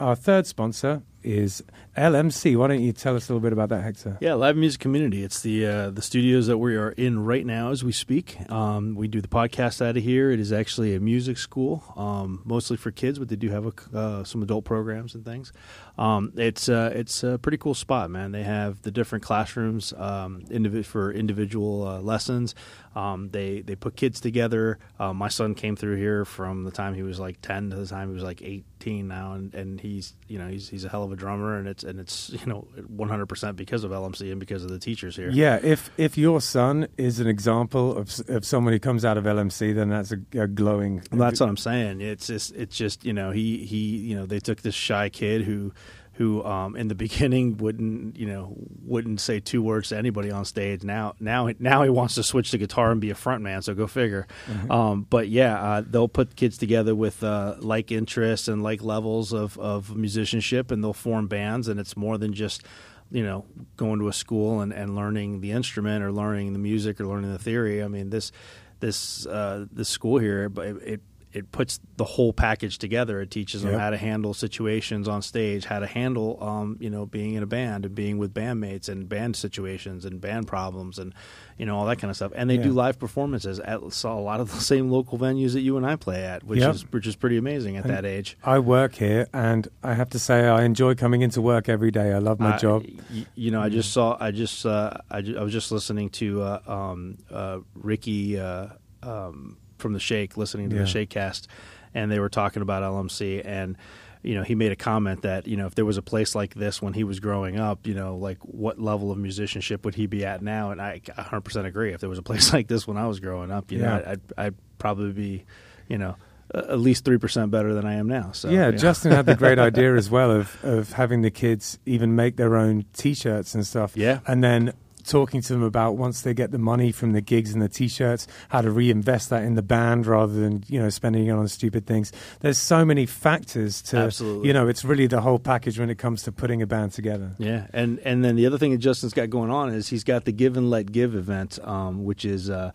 our third sponsor is LMC. Why don't you tell us a little bit about that, Hector? Yeah, live music community. It's the uh, the studios that we are in right now as we speak. Um, we do the podcast out of here. It is actually a music school, um, mostly for kids, but they do have a, uh, some adult programs and things. Um, it's uh, it's a pretty cool spot, man. They have the different classrooms um, for individual uh, lessons. Um, they they put kids together. Uh, my son came through here from the time he was like ten to the time he was like eighteen now, and, and he's you know he's he's a hell of a drummer, and it's and it's you know one hundred percent because of LMC and because of the teachers here. Yeah, if if your son is an example of of someone who comes out of LMC, then that's a, a glowing. Well, that's what I'm saying. It's just it's just you know he he you know they took this shy kid who who um, in the beginning wouldn't you know wouldn't say two words to anybody on stage. Now now now he wants to switch to guitar and be a front man. So go figure. Mm-hmm. Um, but yeah, uh, they'll put kids together with uh, like interests and like levels of of musicianship, and they'll form bands. And it's more than just you know going to a school and, and learning the instrument or learning the music or learning the theory. I mean this this uh, this school here, but it, it it puts the whole package together. It teaches them Yep. how to handle situations on stage, how to handle, um, you know, being in a band and being with bandmates and band situations and band problems and you know all that kind of stuff. And they do live performances at saw a lot of the same local venues that you and I play at, which Yep. is which is pretty amazing at And that age. I work here, and I have to say I enjoy coming into work every day. I love my I- job. y- You know, I just saw. I just. Uh, I, I was just listening to uh, um, uh, Ricky uh, um, from the Shake, listening to Yeah. the Shake cast, and they were talking about LMC, and you know, he made a comment that you know, if there was a place like this when he was growing up, you know, like what level of musicianship would he be at now? And I 100 percent agree. If there was a place like this when I was growing up, you know, I'd, I'd probably be, you know. At least three percent better than I am now. So yeah. Justin had the great idea as well of of having the kids even make their own T-shirts and stuff. Yeah. and then talking to them about once they get the money from the gigs and the T-shirts, how to reinvest that in the band rather than you know spending it on stupid things. There's so many factors to Absolutely. you know it's really the whole package when it comes to putting a band together. Yeah, and and then the other thing that Justin's got going on is he's got the Give and Let Give event, um, which is uh,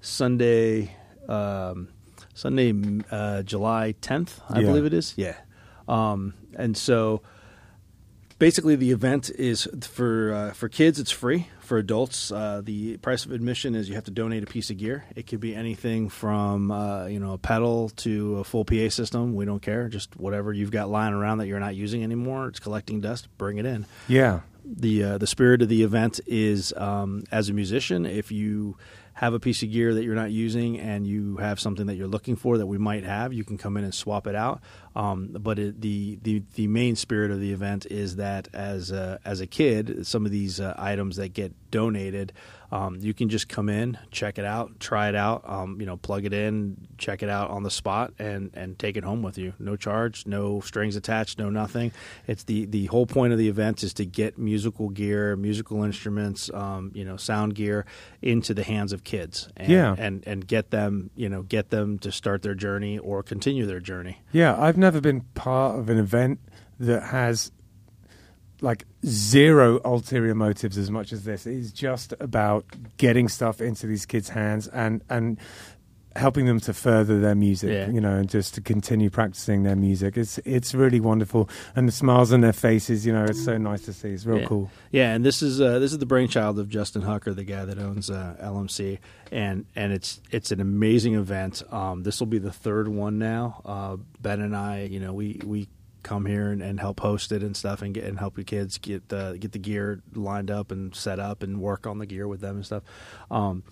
Sunday, um, Sunday, uh, July tenth, I Yeah. believe it is. Yeah, um, and so basically the event is for uh, for kids it's free. For adults uh, the price of admission is you have to donate a piece of gear. It could be anything from uh, you know a pedal to a full pa system. We don't care. Just whatever you've got lying around that you're not using anymore it's collecting dust bring it in. Yeah, the uh, the spirit of the event is um, as a musician if you have a piece of gear that you're not using and you have something that you're looking for that we might have you can come in and swap it out. Um, but it, the, the the main spirit of the event is that as a, as a kid some of these uh, items that get donated um, you can just come in check it out try it out um, you know plug it in check it out on the spot and and take it home with you no charge no strings attached no nothing it's the the whole point of the event is to get musical gear musical instruments um, you know sound gear into the hands of kids and, Yeah. and and get them you know get them to start their journey or continue their journey yeah. I've never been part of an event that has like zero ulterior motives as much as this. It's just about getting stuff into these kids' hands and and helping them to further their music, Yeah. you know, and just to continue practicing their music. It's it's really wonderful, and the smiles on their faces, you know, it's so nice to see. It's real yeah. cool. Yeah, and this is uh, this is the brainchild of Justin Hucker, the guy that owns uh, LMC, and and it's it's an amazing event. Um, this will be the third one now. Uh, ben and I, you know, we we come here and, and help host it and stuff, and get and help the kids get the get the gear lined up and set up and work on the gear with them and stuff. Um,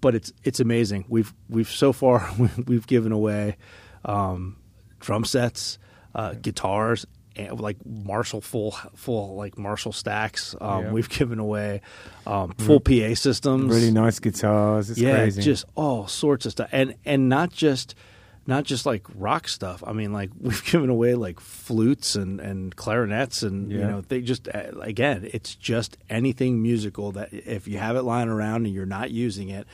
but it's it's amazing. We've we've so far we've given away um, drum sets, uh, guitars, and like Marshall full full like Marshall stacks. Um, Yeah. We've given away um, full PA systems, Really nice guitars. It's yeah, crazy. just all sorts of stuff, and and not just not just like rock stuff. I mean, like we've given away like flutes and and clarinets, and you know they just uh, again, it's just anything musical that if you have it lying around and you're not using it.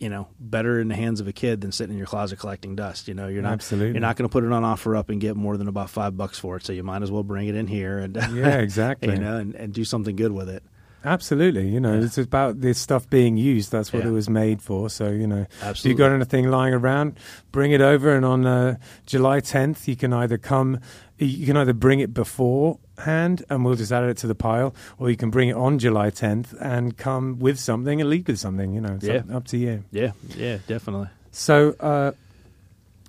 you know better in the hands of a kid than sitting in your closet collecting dust. You know, you're not Absolutely. you're not going to put it on offer up and get more than about five bucks for it. So you might as well bring it in here and Yeah, exactly. you know, and, and do something good with it. Absolutely, you know, Yeah. it's about this stuff being used. That's what Yeah. it was made for. So, you know, if you've got anything lying around, bring it over. And on uh, July 10th, you can either come, you can either bring it beforehand and we'll just add it to the pile, or you can bring it on July 10th and come with something and leave with something. You know, it's Yeah. up, up to you. Yeah, yeah, definitely. So, uh,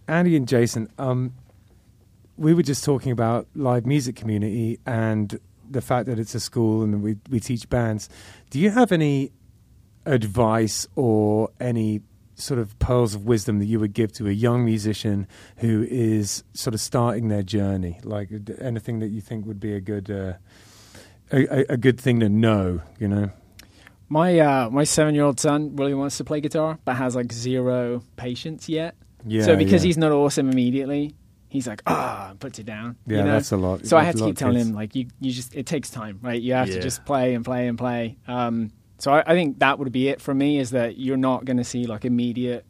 Andy and Jason, um, we were just talking about live music community and the fact that it's a school and we we teach bands. Do you have any advice or any sort of pearls of wisdom that you would give to a young musician who is sort of starting their journey? Like anything that you think would be a good uh, a, a, good thing to know? You know. My uh, my seven year old son really wants to play guitar, but has like zero patience yet. Yeah. so because yeah. he's not awesome immediately, he's like ah, puts it down. yeah, you know? that's a lot. So I That's had a to keep telling him like you you just it takes time, right? You have Yeah. to just play and play and play. Um, so I, I think that would be it for me is that you're not going to see like immediate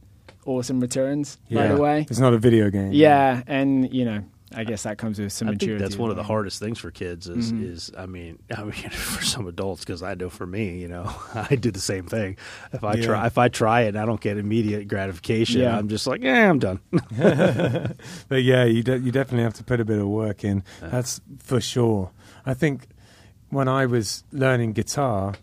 awesome returns right Yeah. away. It's not a video game. Yeah, and you know I guess that comes with some I maturity. think that's one of the hardest things for kids is Mhm. is I mean I mean for some adults because I know for me you know I do the same thing if I Yeah. try if I try it and I don't get immediate gratification Yeah. I'm just like yeah I'm done but yeah, you de- you definitely have to put a bit of work in. That's for sure. I think when I was learning guitar,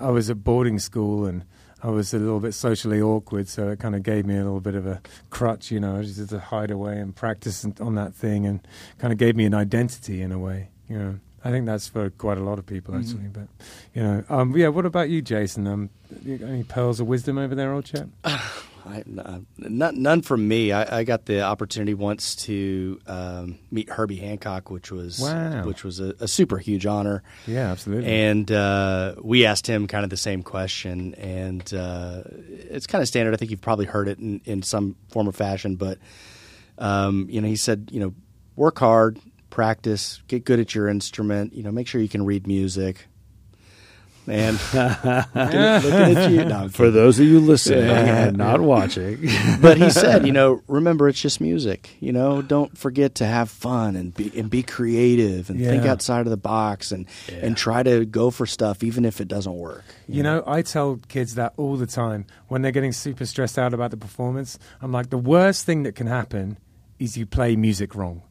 I was at boarding school and I was a little bit socially awkward, so it kind of gave me a little bit of a crutch, you know, just to hide away and practice on that thing, and kind of gave me an identity in a way. You know, I think that's for quite a lot of people Mhm. actually. But you know, um, yeah. What about you, Jason? Um, any pearls of wisdom over there, old chap? I, uh, none, none from me. I, I got the opportunity once to um, meet Herbie Hancock, which was Wow. which was a, a super huge honor. Yeah, absolutely. And uh, we asked him kind of the same question, and uh, it's kind of standard. I think you've probably heard it in, in some form or fashion, but um, you know, he said, you know, work hard, practice, get good at your instrument. You know, make sure you can read music. And looking, looking at you, no, for those of you listening Yeah. and not watching but he said, you know, remember it's just music. You know, don't forget to have fun and be and be creative and think outside of the box and Yeah. and try to go for stuff even if it doesn't work. You know, I tell kids that all the time when they're getting super stressed out about the performance. I'm like, the worst thing that can happen is you play music wrong.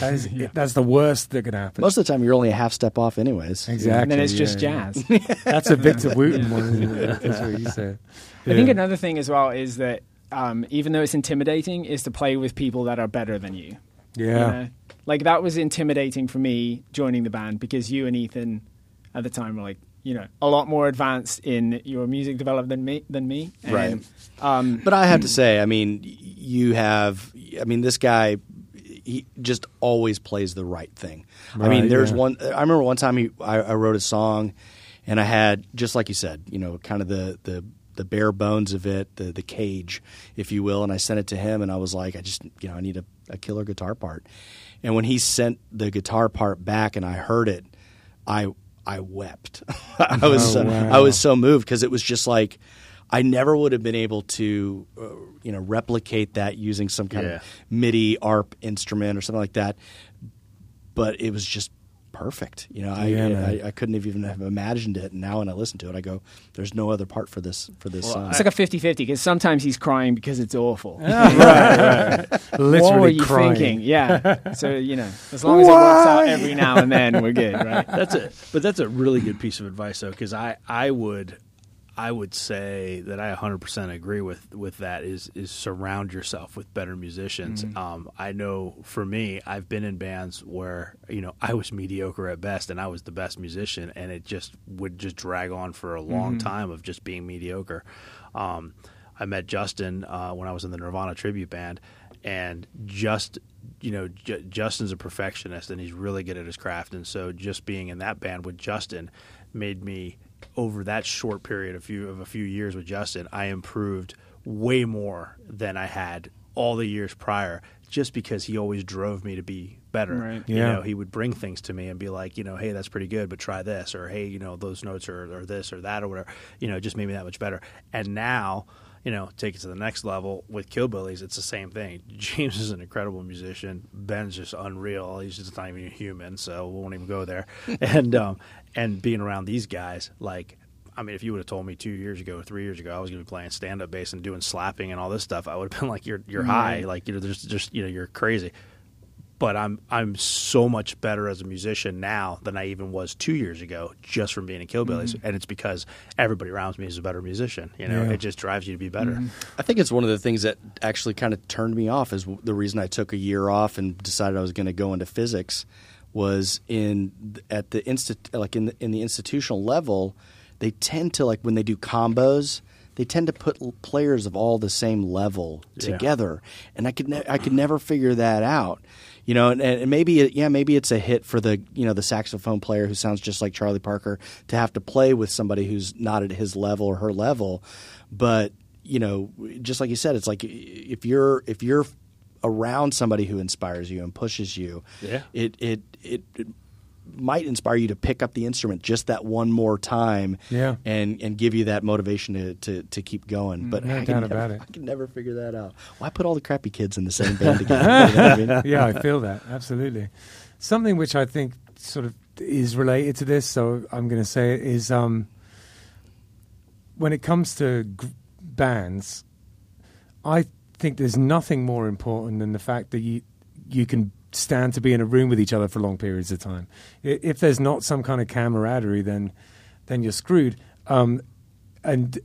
That is, That's the worst that can happen. Most of the time, you're only a half step off, anyways. exactly. and then it's yeah, just yeah. jazz. That's a Victor Wooten one. Isn't? That's what you said. I think another thing as well is that um, even though it's intimidating, is to play with people that are better than you. you Yeah. know? Like that was intimidating for me joining the band because you and Ethan at the time were like, you know, a lot more advanced in your music development than me. Than me. And, Right. Um, But I have to say, I mean, you have, I mean, this guy, he just always plays the right thing. I mean, there's yeah. one, I remember one time he, I, I wrote a song and I had, just like you said, you know, kind of the, the, the bare bones of it, the, the cage, if you will. And I sent it to him and I was like, I just, you know, I need a, a killer guitar part. And when he sent the guitar part back and I heard it, I, I wept. I was, Oh, so, wow. I was so moved because it was just like, I never would have been able to, uh, you know, replicate that using some kind Yeah. of MIDI ARP instrument or something like that. But it was just perfect. You know, I, Yeah. I, I couldn't have even have imagined it. And now when I listen to it, I go, "There's no other part for this for this song." it's like a 50-50 because sometimes he's crying because it's awful. Literally what were you crying. thinking? Yeah. So you know, as long as it works out every now and then, we're good, right? that's a but that's a really good piece of advice though because I I would I would say that I 100% agree with with that is is surround yourself with better musicians. Um, I know for me, I've been in bands where you know I was mediocre at best and I was the best musician, and it just would just drag on for a long time of just being mediocre. Um, I met Justin uh, when I was in the Nirvana tribute band, and just you know J- Justin's a perfectionist and he's really good at his craft, and so just being in that band with Justin made me over that short period of few of a few years with Justin, I improved way more than I had all the years prior. Just because he always drove me to be better, Right. you know, he would bring things to me and be like, you know, hey, that's pretty good, but try this, or hey, you know, those notes are, are this or that or whatever. You know, just made me that much better. And now, you know, take it to the next level with Killbillies, it's the same thing. James is an incredible musician. Ben's just unreal. He's just not even human, so we won't even go there. and um, and being around these guys, like I mean, if you would have told me two years ago, three years ago, I was going to be playing stand up bass and doing slapping and all this stuff, I would have been like, "You're you're high, like you know, there's just you know, you're crazy." But I'm I'm so much better as a musician now than I even was two years ago, just from being in Killbillies, mm-hmm. and it's because everybody around me is a better musician. You know, Yeah. it just drives you to be better. Mm-hmm. I think it's one of the things that actually kind of turned me off. Is the reason I took a year off and decided I was going to go into physics was in at the instit like in the, in the institutional level, they tend to like when they do combos. They tend to put l- players of all the same level Yeah. together, and I could ne- I could never figure that out. You know, and, and maybe it, yeah, maybe it's a hit for the you know the saxophone player who sounds just like Charlie Parker to have to play with somebody who's not at his level or her level, but you know, just like you said, it's like if you're if you're around somebody who inspires you and pushes you, Yeah. it it it, it might inspire you to pick up the instrument just that one more time, Yeah. and and give you that motivation to to, to keep going. But No I doubt can never, about it. I can never figure that out. Why put all the crappy kids in the same band together? You know I mean? yeah, I feel that absolutely. Something which I think sort of is related to this, so I'm going to say it is um, when it comes to g- bands, I think there's nothing more important than the fact that you you can stand to be in a room with each other for long periods of time. If there's not some kind of camaraderie, then then you're screwed. Um, and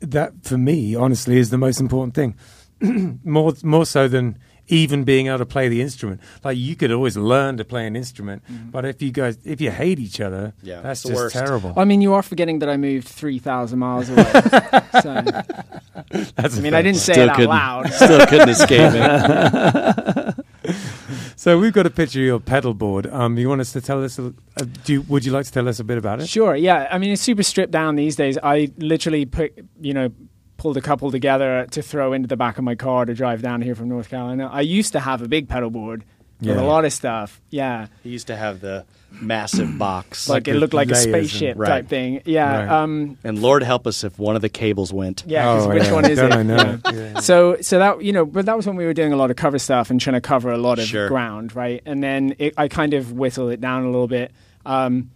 that, for me, honestly, is the most important thing. more more so than even being able to play the instrument. Like you could always learn to play an instrument, but if you guys if you hate each other, Yeah, that's just worst. terrible. I mean, you are forgetting that I moved 3,000 miles away. so, That's I a mean. I didn't say Still it out loud. Still couldn't escape it. So we've got a picture of your pedal board. Um, you want us to tell us? Uh, do you, would you like to tell us a bit about it? Sure. Yeah. I mean, it's super stripped down these days. I literally put, you know, pulled a couple together to throw into the back of my car to drive down here from North Carolina. I used to have a big pedal board with Yeah. a lot of stuff. Yeah. He used to have the massive box, Like, it looked like a layers and- spaceship Right. type thing. Yeah. Right. Um, and Lord help us if one of the cables went. Yeah, Oh, which yeah. one is Don't it? I know? Yeah. Yeah. So, so that you know, but that was when we were doing a lot of cover stuff and trying to cover a lot of Sure. ground, right? And then it, I kind of whittled it down a little bit. Um,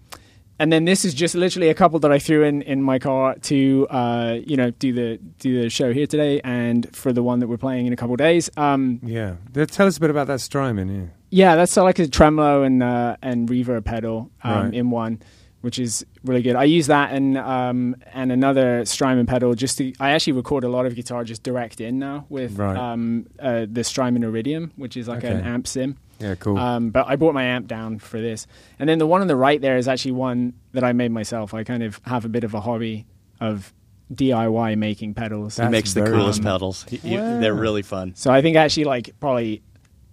and then this is just literally a couple that I threw in in my car to uh, you know do the do the show here today and for the one that we're playing in a couple of days. Um, Yeah. Tell us a bit about that Strymon. Yeah. yeah, that's uh, like a tremolo and uh, and reverb pedal um, Right. in one, which is really good. I use that and um, and another Strymon pedal just to. I actually record a lot of guitar just direct in now with Right. um, uh, the Strymon Iridium, which is like an amp sim. Yeah. Cool. Um, but I brought my amp down for this, and then the one on the right there is actually one that I made myself. I kind of have a bit of a hobby of DIY making pedals. He makes the coolest fun. pedals. He- he- Wow. they're really fun. So I think actually like probably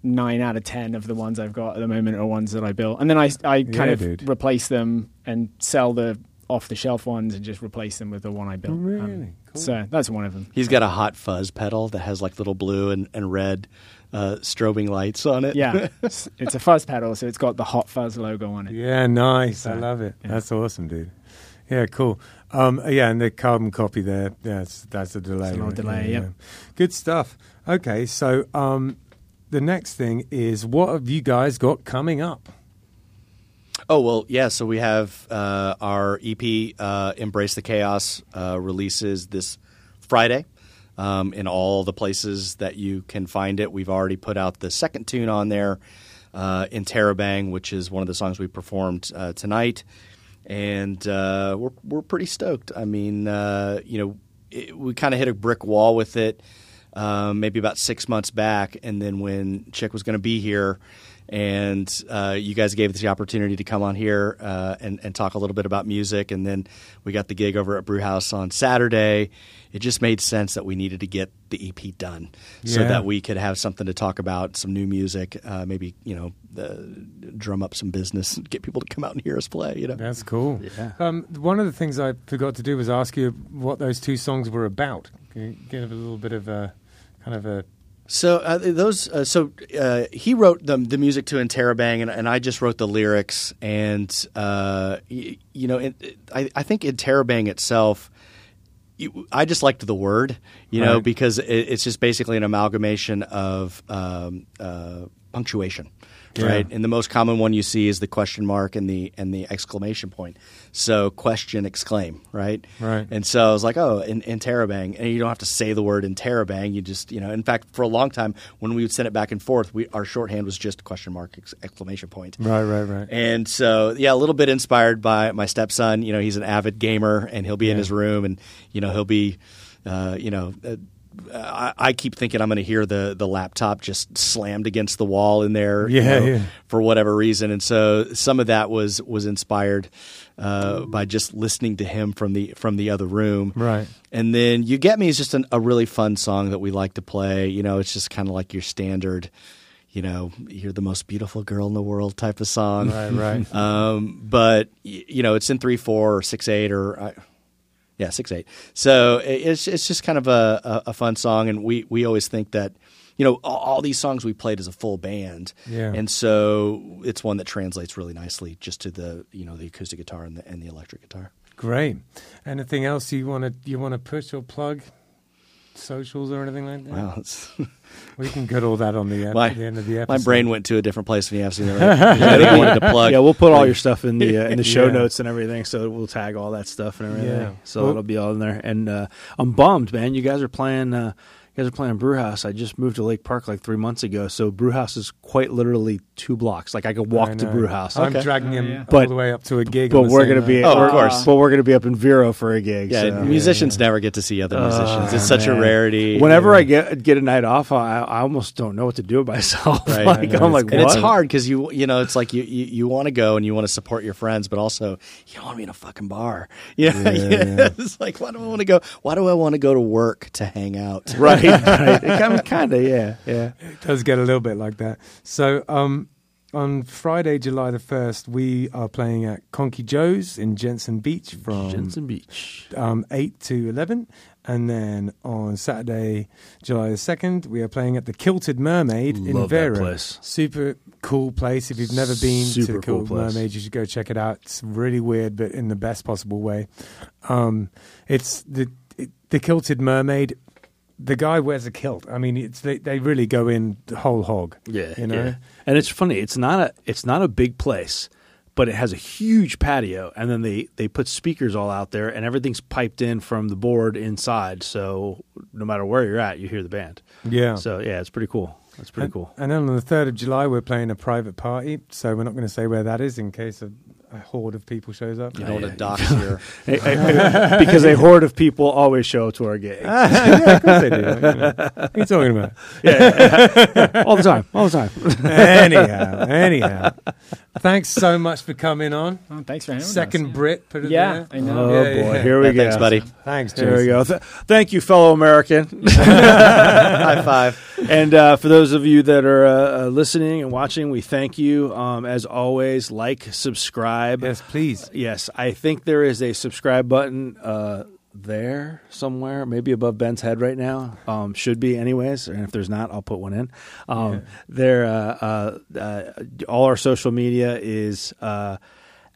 nine out of ten of the ones I've got at the moment are ones that I built, and then I I kind Yeah, of dude. replace them and sell the off the shelf ones and just replace them with the one I built. Um, Really? Cool. So that's one of them. He's got a hot fuzz pedal that has like little blue and, and red uh, strobing lights on it. Yeah, it's, it's a fuzz pedal, so it's got the Hot Fuzz logo on it. Yeah, nice. I love it. yeah. That's awesome, dude. Yeah, cool. Um, yeah, and the carbon copy there. That's that's a delay. It's a little right? delay, Yeah, yep. yeah. Good stuff. Okay, so um, the next thing is what have you guys got coming up? Oh well, yeah. So we have uh, our EP, uh, "Embrace the Chaos," uh, releases this Friday um, in all the places that you can find it. We've already put out the second tune on there, uh, Interrobang, which is one of the songs we performed uh, tonight, and uh, we're we're pretty stoked. I mean, you know, it, we kind of hit a brick wall with it. Um, maybe about six months back, and then when Chick was going to be here, and uh, you guys gave us the opportunity to come on here uh, and, and talk a little bit about music. And then we got the gig over at Brewhouse on Saturday. It just made sense that we needed to get the EP done so that we could have something to talk about, some new music, uh, maybe you know, uh, drum up some business, get people to come out and hear us play. You know, That's cool. Yeah. Um, one of the things I forgot to do was ask you what those two songs were about. Can you give a little bit of a kind of a So uh, those, uh, so uh, he wrote the the music to Interrobang, and, and I just wrote the lyrics. And uh, y- you know, it, it- I, I think Interrobang itself, you, I just liked the word, you know, because it, it's just basically an amalgamation of um, uh, punctuation, Yeah. right? And the most common one you see is the question mark and the and the exclamation point. So question, exclaim, right? Right. And so I was like, oh, in, interrobang, and you don't have to say the word in interrobang. You just, you know, in fact, for a long time when we would send it back and forth, we, our shorthand was just question mark, ex- exclamation point. Right, right, right. And so, yeah, a little bit inspired by my stepson. You know, he's an avid gamer, and he'll be in his room, and you know, he'll be, uh, you know. I, I keep thinking I'm going to hear the the laptop just slammed against the wall in there, you know, yeah. for whatever reason, and so some of that was was inspired uh, by just listening to him from the from the other room, Right. and then "You Get Me" is just an, a really fun song that we like to play. You know, it's just kind of like your standard, you know, you're the most beautiful girl in the world type of song, Right, right. um, but you know, it's in three four or six eight or uh, yeah six eight. So it's it's just kind of a, a, fun song, and we we always think that. You know, all, all these songs we played as a full band, Yeah. and so it's one that translates really nicely just to the you know the acoustic guitar and the and the electric guitar. Great. Anything else you want to you want to push or plug? Socials or anything like that? Wow, it's, We can get all that on the, ep- My- the end of the episode. my brain went to a different place when you asked me that. Right? I wanted to plug. yeah, we'll put all your stuff in the uh, in the show Yeah. notes and everything. So we'll tag all that stuff and everything. Yeah. So Well- it'll be all in there. And uh, I'm bummed, man. You guys are playing. Uh, you guys are playing Brewhouse. I just moved to Lake Park like three months ago, so Brewhouse is quite literally two blocks. Like I could walk I to know. Brewhouse. I'm Okay. dragging Oh, him yeah. all the way up to a gig. But we're gonna night. be, Oh, of course. But we're gonna be up in Vero for a gig. Yeah, so. musicians never get to see other oh, musicians. it's such a rarity. Whenever I get get a night off, I, I almost don't know what to do with myself. Right. like, I know, I'm it's like, and it's hard because you you know it's like you you, you want to go and you want to support your friends, but also you don't want to be in a fucking bar. You know? yeah. it's like why do I want to go? Why do I want to go to work to hang out? Right, right. I mean, kind of, yeah, yeah. It does get a little bit like that. So, um, on Friday, July the 1st, we are playing at Conchy Joe's in Jensen Beach from Jensen Beach. um, 8 to 11. And then on Saturday, July the 2nd, we are playing at the Kilted Mermaid in Love that place. Super cool place. If you've never been to Super the cool Kilted place. Mermaid, you should go check it out. It's really weird, but in the best possible way. Um, it's the it, the Kilted Mermaid. The guy wears a kilt. I mean, it's they, they really go in the whole hog. Yeah, you know. yeah. And it's funny. It's not a it's not a big place, but it has a huge patio, and then they they put speakers all out there, and everything's piped in from the board inside. So no matter where you're at, you hear the band. Yeah. So yeah, it's pretty cool. It's pretty and, cool. And then on the third of July, we're playing a private party. So we're not going to say where that is in case a, a horde of people shows up. You know what yeah. a docs here. Because a horde of people always show up to our gigs yeah, of course they do. You know. What are you talking about? yeah, all the time, all the time. anyhow, anyhow. Thanks so much for coming on. Oh, thanks for having Second us. Brit, put it Yeah, there. I know. Oh Yeah, boy, yeah. here we Yeah, go. thanks, buddy. Thanks, Jason. There we go. Th- thank you, fellow American. High five. and uh, for those of you that are uh, listening and watching, we thank you. Um, as always, like, subscribe. Yes, please. Yes, I think there is a subscribe button uh, there somewhere, maybe above Ben's head right now. Um, should be, anyways. And if there's not, I'll put one in. Um, There, uh, uh, uh, all our social media is uh,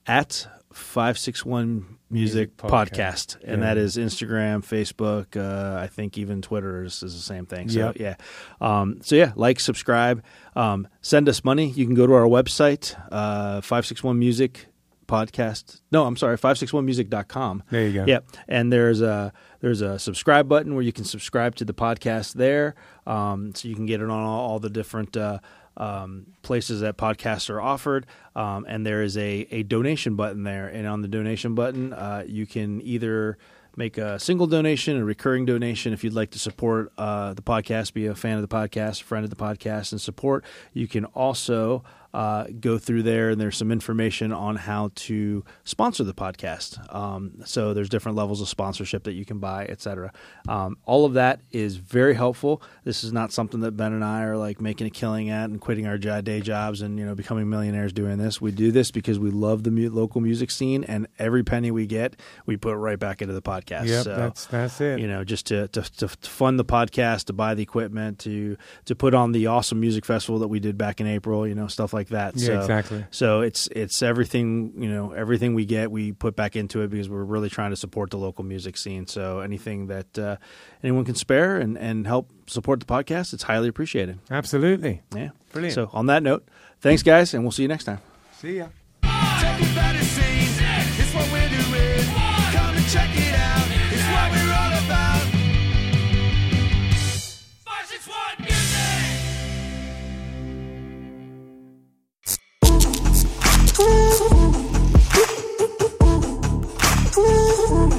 at five six one Music Podcast. Podcast, and Yeah. that is Instagram, Facebook. Uh, I think even Twitter is, is the same thing. So Yep. yeah, um, so yeah, like, subscribe, um, send us money. You can go to our website, uh, five six one Music Podcast. No, I'm sorry, five six one music.com. There you go. Yep. And there's a there's a subscribe button where you can subscribe to the podcast there, um, so you can get it on all, all the different uh, um, places that podcasts are offered. Um, and there is a a donation button there, and on the donation button, uh, you can either make a single donation, a recurring donation if you'd like to support uh, the podcast, be a fan of the podcast, friend of the podcast, and support. You can also uh, go through there, and there's some information on how to sponsor the podcast. Um, so there's different levels of sponsorship that you can buy, et cetera. Um, all of that is very helpful. This is not something that Ben and I are like making a killing at and quitting our day jobs and you know becoming millionaires doing this. We do this because we love the mu- local music scene, and every penny we get, we put right back into the podcast. Yep, so, that's that's it. you know, just to, to to fund the podcast, to buy the equipment, to to put on the awesome music festival that we did back in April, you know, stuff like like that. Yeah, so, exactly. So it's it's everything you know everything we get we put back into it because we're really trying to support the local music scene. So anything that uh, anyone can spare and and help support the podcast, it's highly appreciated. Absolutely. Yeah, Brilliant. So on that note, thanks guys, and we'll see you next time. See ya. Ooh.